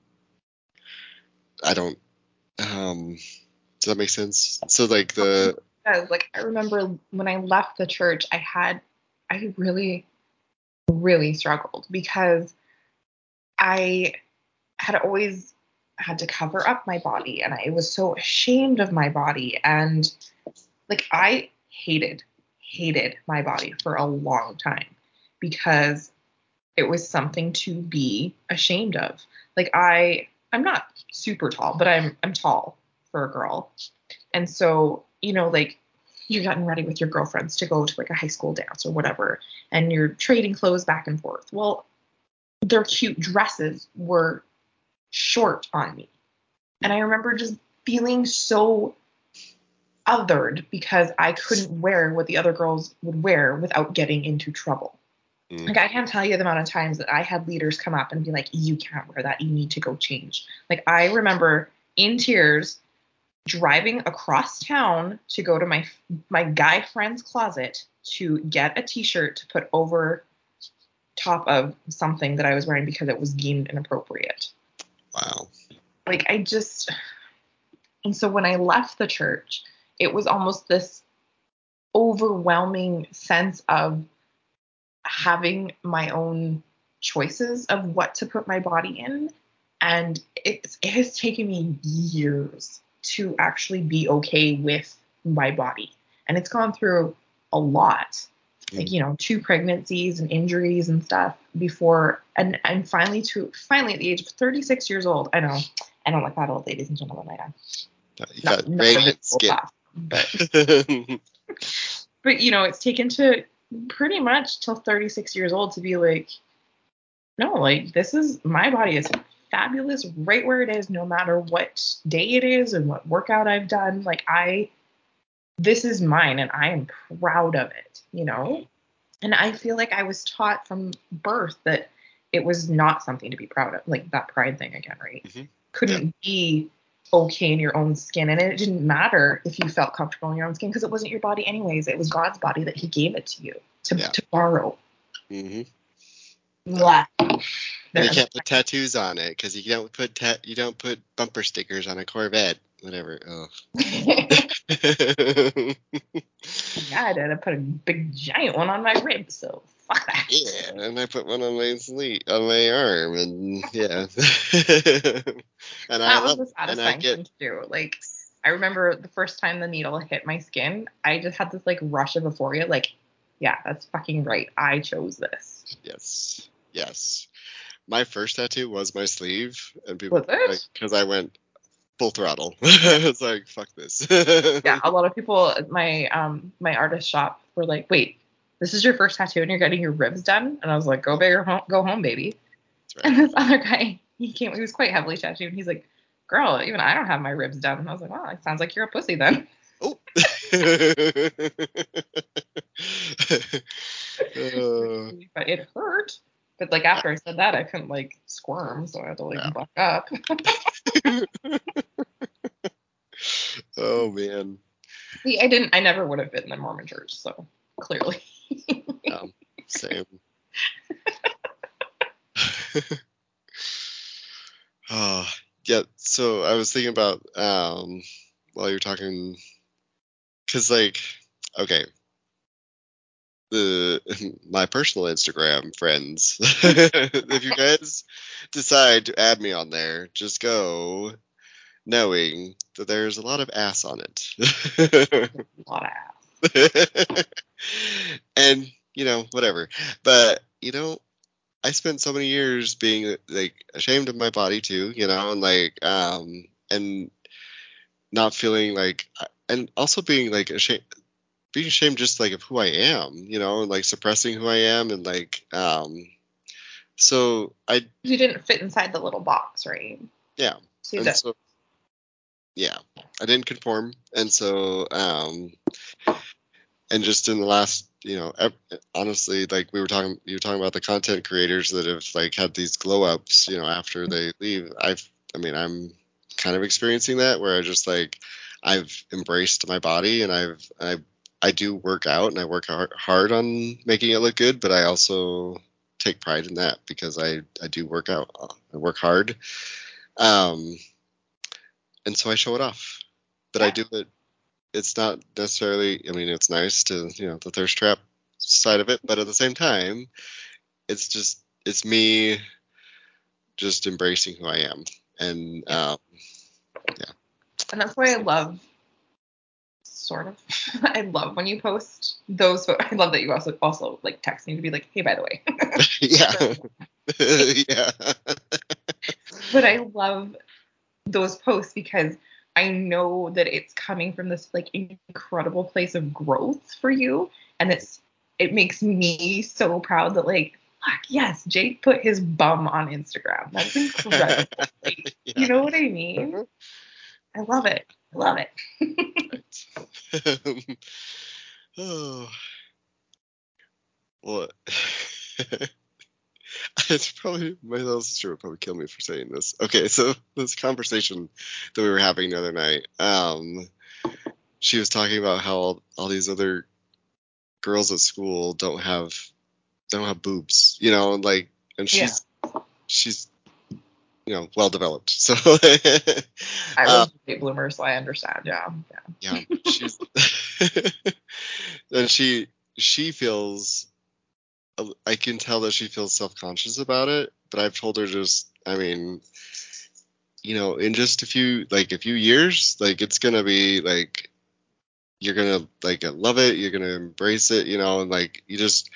I don't um, does that make sense? So like the like I remember when I left the church, I had I really really struggled because I had always had to cover up my body and I was so ashamed of my body and like I hated hated my body for a long time because it was something to be ashamed of. Like I I'm not super tall, but I'm I'm tall for a girl. And so, you know, like you're getting ready with your girlfriends to go to like a high school dance or whatever, and you're trading clothes back and forth. Well, their cute dresses were short on me. And I remember just feeling so othered because I couldn't wear what the other girls would wear without getting into trouble. mm, Like I can't tell you the amount of times that I had leaders come up and be like, "You can't wear that. You need to go change." Like I remember in tears driving across town to go to my my guy friend's closet to get a t-shirt to put over top of something that I was wearing because it was deemed inappropriate. wow. Like I just and so when I left the church, it was almost this overwhelming sense of having my own choices of what to put my body in. And it's, it has taken me years to actually be okay with my body. And it's gone through a lot. Like mm. you know two pregnancies and injuries and stuff before and and finally to finally at the age of 36 years old. I know i don't like that old ladies and gentlemen i You not, got not a radiant big old skin. But but you know it's taken to pretty much till 36 years old to be like, no, like this is my body is fabulous right where it is, no matter what day it is and what workout I've done. Like I, this is mine and I am proud of it, you know? And I feel like I was taught from birth that it was not something to be proud of, like that pride thing again, right? Mm-hmm. Couldn't yeah. be okay in your own skin. And it didn't matter if you felt comfortable in your own skin because it wasn't your body anyways. It was God's body that he gave it to you to, yeah. to borrow. Mm-hmm. Blah. You can't put tattoos on it because you don't put ta- you don't put bumper stickers on a Corvette. Whatever. Oh. yeah, I did. I put a big giant one on my rib, so fuck that. Yeah, and I put one on my sleeve, on my arm, and yeah. and that I was love, a satisfying get, thing to do. Like, I remember the first time the needle hit my skin, I just had this like rush of euphoria. Like, yeah, that's fucking right. I chose this. Yes, yes. My first tattoo was my sleeve, and people because like, I went full throttle. it's like fuck this. yeah, a lot of people at my um my artist shop were like, wait, this is your first tattoo and you're getting your ribs done, and I was like, go big or home, go home, baby. Right. And this other guy, he came, he was quite heavily tattooed, and he's like, girl, even I don't have my ribs done. And I was like, well, it sounds like you're a pussy then. Oh. uh, but it hurt. But like after I said that, I couldn't like squirm, so I had to like yeah. buck up. oh man. See, I didn't. I never would have been in the Mormon church, so clearly. yeah, same. oh yeah. So I was thinking about um while you're talking, because like okay, the my personal Instagram friends. if you guys decide to add me on there, just go knowing that there's a lot of ass on it. a lot of ass. and you know whatever, but you know. I spent so many years being like ashamed of my body too, you know, and like um and not feeling like and also being like ashamed being ashamed just like of who I am, you know, like suppressing who I am and like um so I You didn't fit inside the little box, right? Yeah. So, and so yeah, I didn't conform and so um and just in the last you know honestly like we were talking you were talking about the content creators that have like had these glow ups you know after they leave i've i mean i'm kind of experiencing that where i just like i've embraced my body and i've i've I do work out and I work hard on making it look good, but I also take pride in that because I, I do work out. I work hard. Um, and so I show it off. But yeah. I do it. It's not necessarily, I mean, it's nice to, you know, the thirst trap side of it, but at the same time, it's just, it's me just embracing who I am. And, um, yeah. And that's why I love sort of. I love when you post those. I love that you also also like text me to be like, hey, by the way. yeah. yeah. but I love those posts because I know that it's coming from this like incredible place of growth for you, and it's it makes me so proud that like fuck yes, Jake put his bum on Instagram. That's incredible. like, yeah. You know what I mean? Mm-hmm. I love it. I love it. oh. Well, it's probably my little sister would probably kill me for saying this. Okay, so this conversation that we were having the other night, um, she was talking about how all, all these other girls at school don't have don't have boobs, you know, and like, and she's yeah. she's you know well developed. So I was uh, a late bloomer, so I understand. Yeah, yeah. Yeah, she's and she she feels. I can tell that she feels self conscious about it, but I've told her just, I mean, you know, in just a few like a few years, like it's gonna be like you're gonna like love it, you're gonna embrace it, you know, and like you just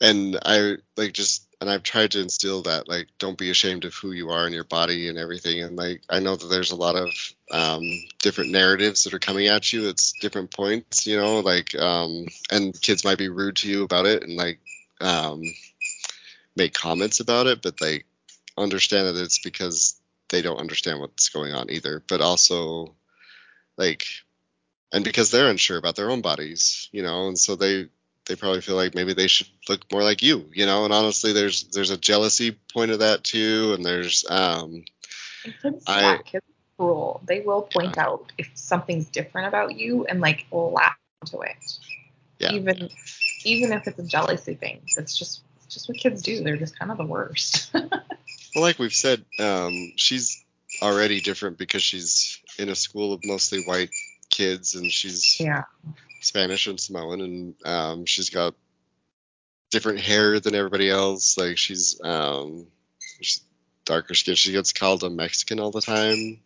and I like just and I've tried to instill that like don't be ashamed of who you are and your body and everything. And like I know that there's a lot of um, different narratives that are coming at you. It's different points, you know, like um, and kids might be rude to you about it and like um, make comments about it, but like understand that it's because they don't understand what's going on either. But also like and because they're unsure about their own bodies, you know, and so they they probably feel like maybe they should look more like you, you know. And honestly, there's there's a jealousy point of that too, and there's um. Kids, I- kids cruel. They will point Yeah. out if something's different about you and like laugh into it. Yeah. Even even if it's a jealousy thing, it's just it's just what kids do. They're just kind of the worst. Well, like we've said, um, she's already different because she's in a school of mostly white kids, and she's yeah. Spanish and Samoan, and um, she's got different hair than everybody else. Like she's um, she's darker skin. She gets called a Mexican all the time,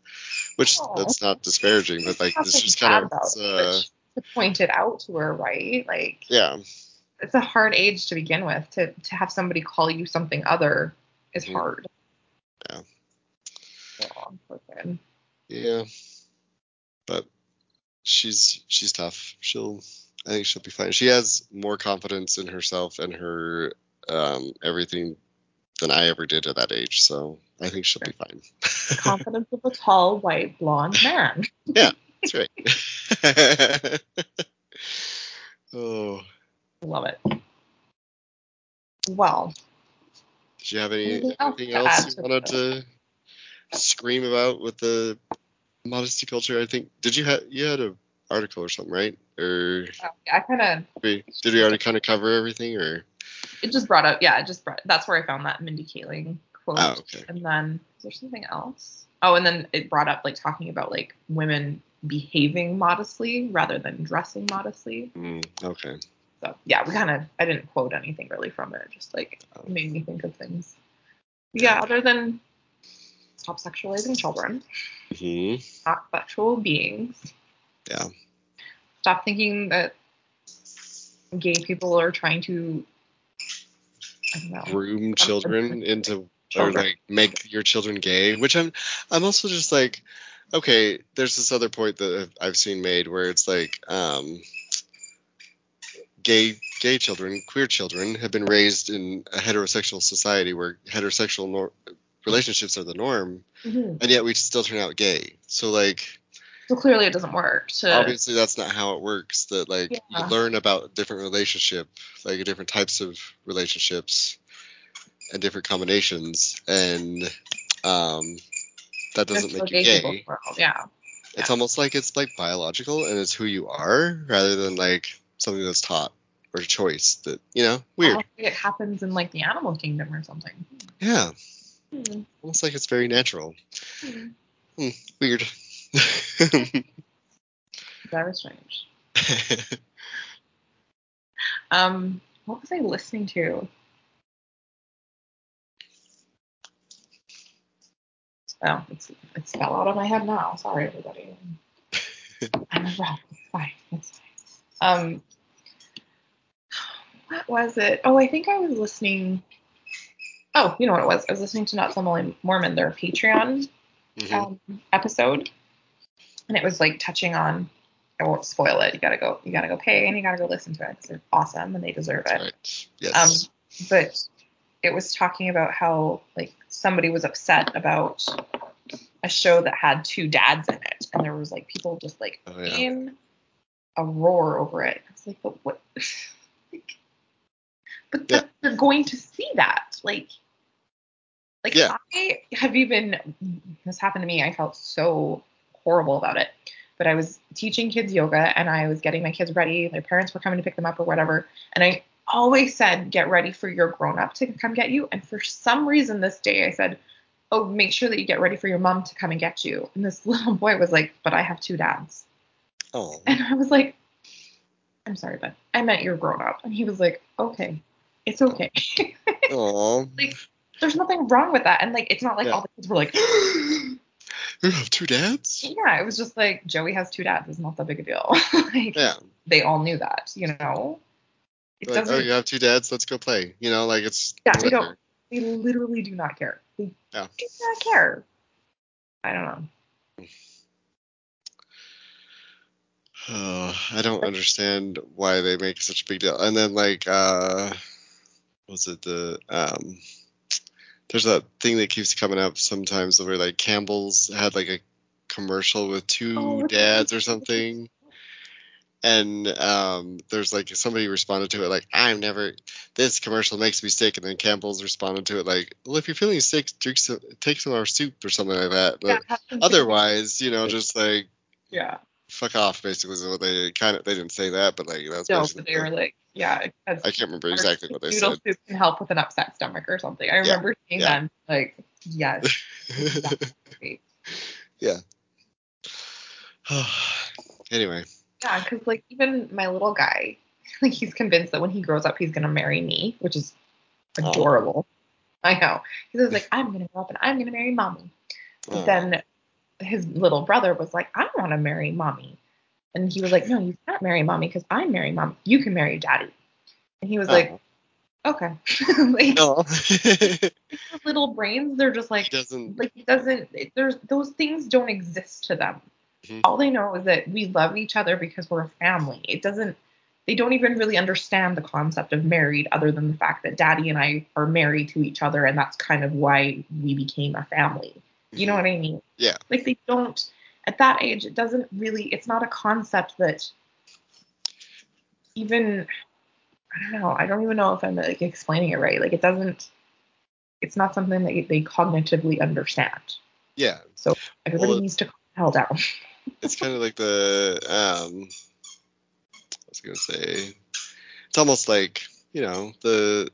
which Aw. that's not disparaging, but like this just bad kind of about uh, to point it out to her, right? Like yeah, it's a hard age to begin with. To to have somebody call you something other is Mhm. hard. Yeah. Yeah, yeah. But she's she's tough. She'll I think she'll be fine. She has more confidence in herself and her um, everything than I ever did at that age. So I think she'll be fine. Confidence of a tall, white, blonde man. Yeah, that's right. oh, Love it. Well, did you have any Anything else anything else you wanted to scream about with the modesty culture? I think did you have you had an article or something, right? Or uh, I kind of did we already kind of cover everything? Or it just brought up yeah, it just brought that's where I found that Mindy Kaling quote. oh, okay. And then is there something else? Oh, and then it brought up like talking about like women behaving modestly rather than dressing modestly. Mm, okay. So yeah, we kind of I didn't quote anything really from it. Just like Oh. it made me think of things. Yeah, other than stop sexualizing children, hmm not sexual beings. Yeah. Stop thinking that gay people are trying to know. Groom children into or like make your children gay which i'm i'm also just like okay there's this other point that i've seen made where it's like um gay gay children queer children have been raised in a heterosexual society where heterosexual nor- relationships are the norm Mhm. and yet we still turn out gay so like So clearly it doesn't work to obviously that's not how it works that like you learn about different relationship like different types of relationships and different combinations and um that doesn't there's make you gay people gay in the world, Yeah. it's almost like it's like biological and it's who you are rather than like something that's taught or choice that you know weird it happens in like the animal kingdom or something. yeah Hmm. almost like it's very natural Hmm. weird Very strange. Um, what was I listening to? Oh, it's it's fell out of my head now. Sorry, everybody. I'm a. It's fine. It's fine. Um, what was it? Oh, I think I was listening. Oh, you know what it was? I was listening to Not So Mormon, their Patreon Mhm. um, episode, and it was like touching on. I won't spoil it. You gotta go. You gotta go pay, and you gotta go listen to it. They're awesome, and they deserve it. right yes Um, but it was talking about how like somebody was upset about a show that had two dads in it, and there was like people just like Oh, yeah. in a roar over it. I was like, but what? like, but Yeah. they're going to see that, like. Like Yeah. I have even this happened to me. I felt so horrible about it. But I was teaching kids yoga and I was getting my kids ready. Their parents were coming to pick them up or whatever. And I always said, get ready for your grown up to come get you. And for some reason this day I said, oh, make sure that you get ready for your mom to come and get you. And this little boy was like, but I have two dads. oh And I was like, I'm sorry, but I meant you're grown up. And he was like, okay, it's okay. oh There's nothing wrong with that. And like, it's not like Yeah. all the kids were like, you have two dads yeah, it was just like, Joey has two dads. It's not that big a deal. like, yeah they all knew that, you know? It like, doesn't, oh, you have two dads. Let's go play. You know, like it's Yeah, we whatever. don't- They literally do not care. They Yeah. do not care. I don't know. Uh, I don't understand why they make such a big deal. And then like uh was it the um there's that thing that keeps coming up sometimes where like Campbell's had like a commercial with two Oh, dads or something. And um there's like somebody responded to it like I'm never this commercial makes me sick and then Campbell's responded to it like well if you're feeling sick drink some take some of our soup or something like that. Yeah, But have some- otherwise, you know, just like Yeah. fuck off basically is what they kind of they didn't say that but like that's No, basically but they were like, yeah, I can't remember exactly what they noodle said. soup can help with an upset stomach or something. I remember seeing yeah. them like, yes. yeah. anyway, Yeah, because like even my little guy, like he's convinced that when he grows up he's gonna marry me, which is Aw. adorable. I know. He says like I'm gonna grow up and I'm gonna marry mommy. But Aw. then his little brother was like, I want to marry mommy. And he was like, No, you can't marry mommy because I'm marrying mommy. You can marry daddy. And he was like, Okay. like little brains, they're just he like doesn't. like it doesn't it, there's those things don't exist to them Mhm. all they know is that we love each other because we're a family it doesn't they don't even really understand the concept of married other than the fact that daddy and i are married to each other and that's kind of why we became a family you know what i mean Yeah. like they don't at that age it doesn't really it's not a concept that even i don't know i don't even know if i'm like explaining it right like it doesn't it's not something that they cognitively understand Yeah, so everybody Well, needs to calm hell down it's kind of like the um. I was gonna say, it's almost like you know the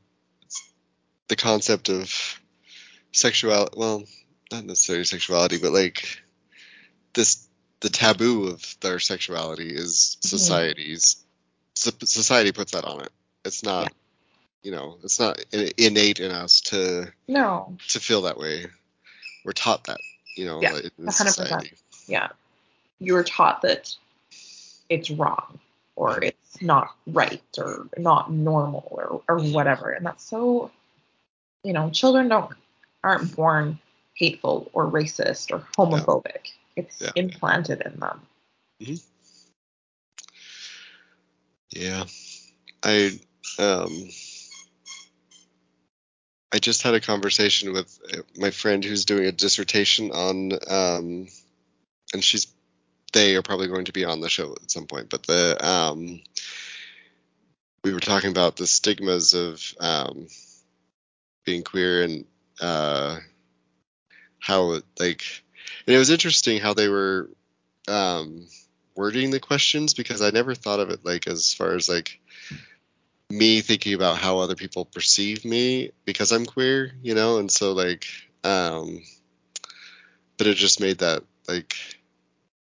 the concept of sexuality. Well, not necessarily sexuality, but like this the taboo of their sexuality is Mhm. society's so- society puts that on it. It's not. Yeah. You know, it's not innate in us to no to feel that way. We're taught that, you know, Yeah, in 100%. society. yeah you're taught that it's wrong or it's not right or not normal or, or whatever and that's so you know children don't aren't born hateful or racist or homophobic it's Yeah. implanted in them Yeah. I um I just had a conversation with uh, my friend who's doing a dissertation on um and she's they are probably going to be on the show at some point, but the um we were talking about the stigmas of um being queer and uh how like and it was interesting how they were um wording the questions because I never thought of it like as far as like me thinking about how other people perceive me because I'm queer, you know, and so like um but it just made that like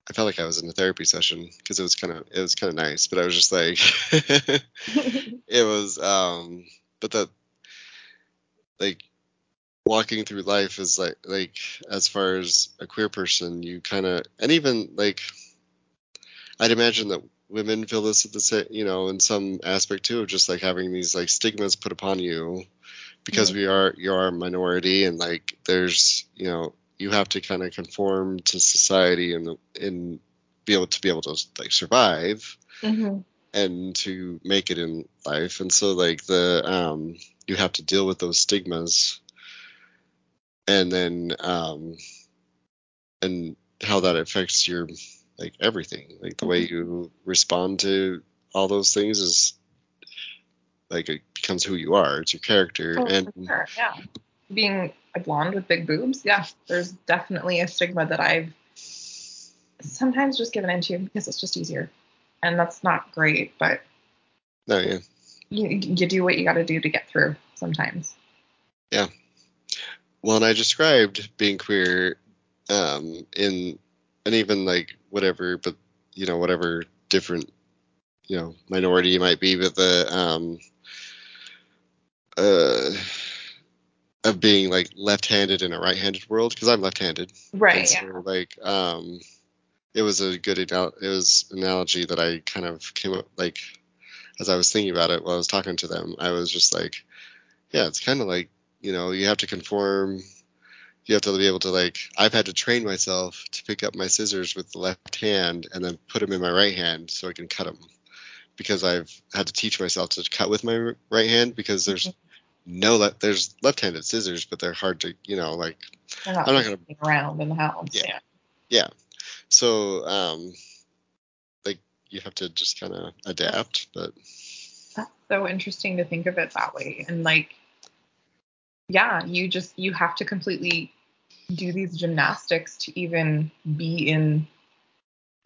I felt like I was in a therapy session because it was kind of it was kind of nice, but I was just like it was um but that like walking through life is like like as far as a queer person you kind of and even like i'd imagine that women feel this at the same you know in some aspect too of just like having these like stigmas put upon you because Mhm. we are you are a minority and like there's you know you have to kind of conform to society and and be able to be able to like survive Mhm. and to make it in life and so like the um you have to deal with those stigmas and then um and how that affects your like everything like the way you respond to all those things is like it becomes who you are. It's your character Oh, and sure, yeah. Being a blonde with big boobs, yeah, there's definitely a stigma that I've sometimes just given into because it's just easier, and that's not great. But no yeah. You you do what you got to do to get through sometimes. Well and i described being queer um in and even like whatever but you know whatever different you know minority you might be but the um uh of being like left-handed in a right-handed world because i'm left-handed Right. so Yeah. like um it was a good anal- it was analogy that i kind of came up like as i was thinking about it while i was talking to them i was just like yeah it's kind of like you know, you have to conform. You have to be able to like. I've had to train myself to pick up my scissors with the left hand and then put them in my right hand so I can cut them, because I've had to teach myself to cut with my right hand because there's no le- there's left-handed scissors, but they're hard to you know like. I'm not gonna- around in the house. Yeah. Yeah. Yeah. So um, like you have to just kind of adapt, but That's so interesting to think of it that way. And like, yeah, you just you have to completely do these gymnastics to even be in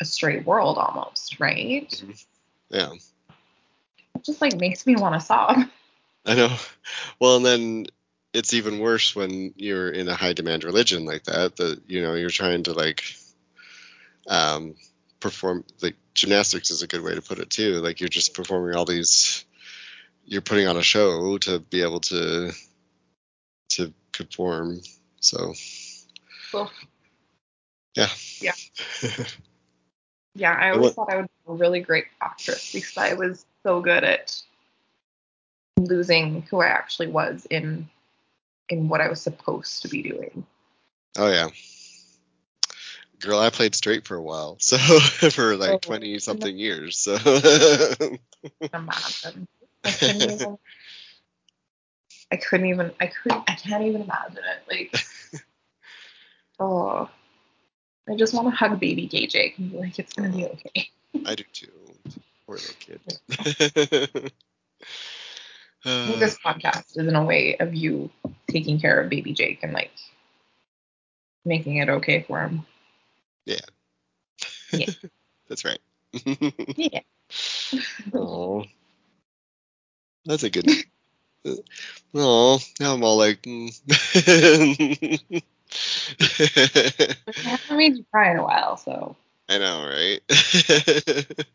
a straight world almost, right? yeah. It just like makes me want to sob. I know. Well, and then it's even worse when you're in a high demand religion like that. That you know you're trying to like um, perform. Like gymnastics is a good way to put it too. Like you're just performing all these. You're putting on a show to be able to to conform. So Well, yeah. Yeah. yeah, I always thought I would be a really great actress because I was so good at losing who I actually was in in what I was supposed to be doing. oh yeah. Girl, I played straight for a while, so for like oh, twenty something years. So Imagine. I couldn't even I couldn't I can't even imagine it. Like oh I just want to hug baby Gay Jake and be like, it's gonna be okay. I do too. Poor little kid. Uh, this podcast is in a way of you taking care of baby Jake and like making it okay for him. Yeah. Yeah. That's right. Yeah. Oh, that's a good. Oh, now I'm all like. mm. I haven't made you cry in a while, so I know, right?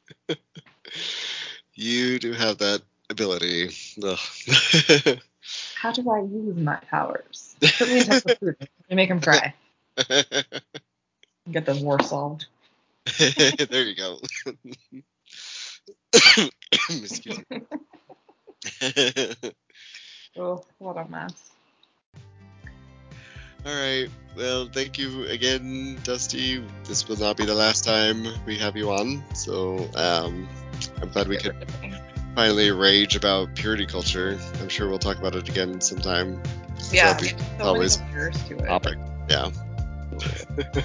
you do have that ability. How do I use my powers? Put me in touch with. Let make him cry. Get this war solved. there you go. Excuse me. Oh, what a mess. All right. Well, thank you again, Dusty. This will not be the last time we have you on. So um, I'm glad we could finally rage about purity culture. I'm sure we'll talk about it again sometime. Yeah, so always many to it. Topic. Yeah.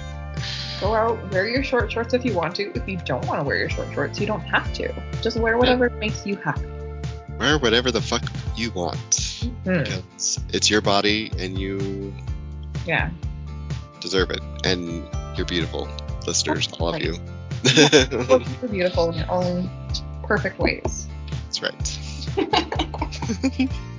Go out, wear your short shorts if you want to. If you don't want to wear your short shorts, you don't have to. Just wear whatever makes you happy. Wear whatever the fuck you want. Hmm. Because it's your body and you Yeah. deserve it. And you're beautiful, listeners, all of you. You're beautiful in your own perfect ways. That's right.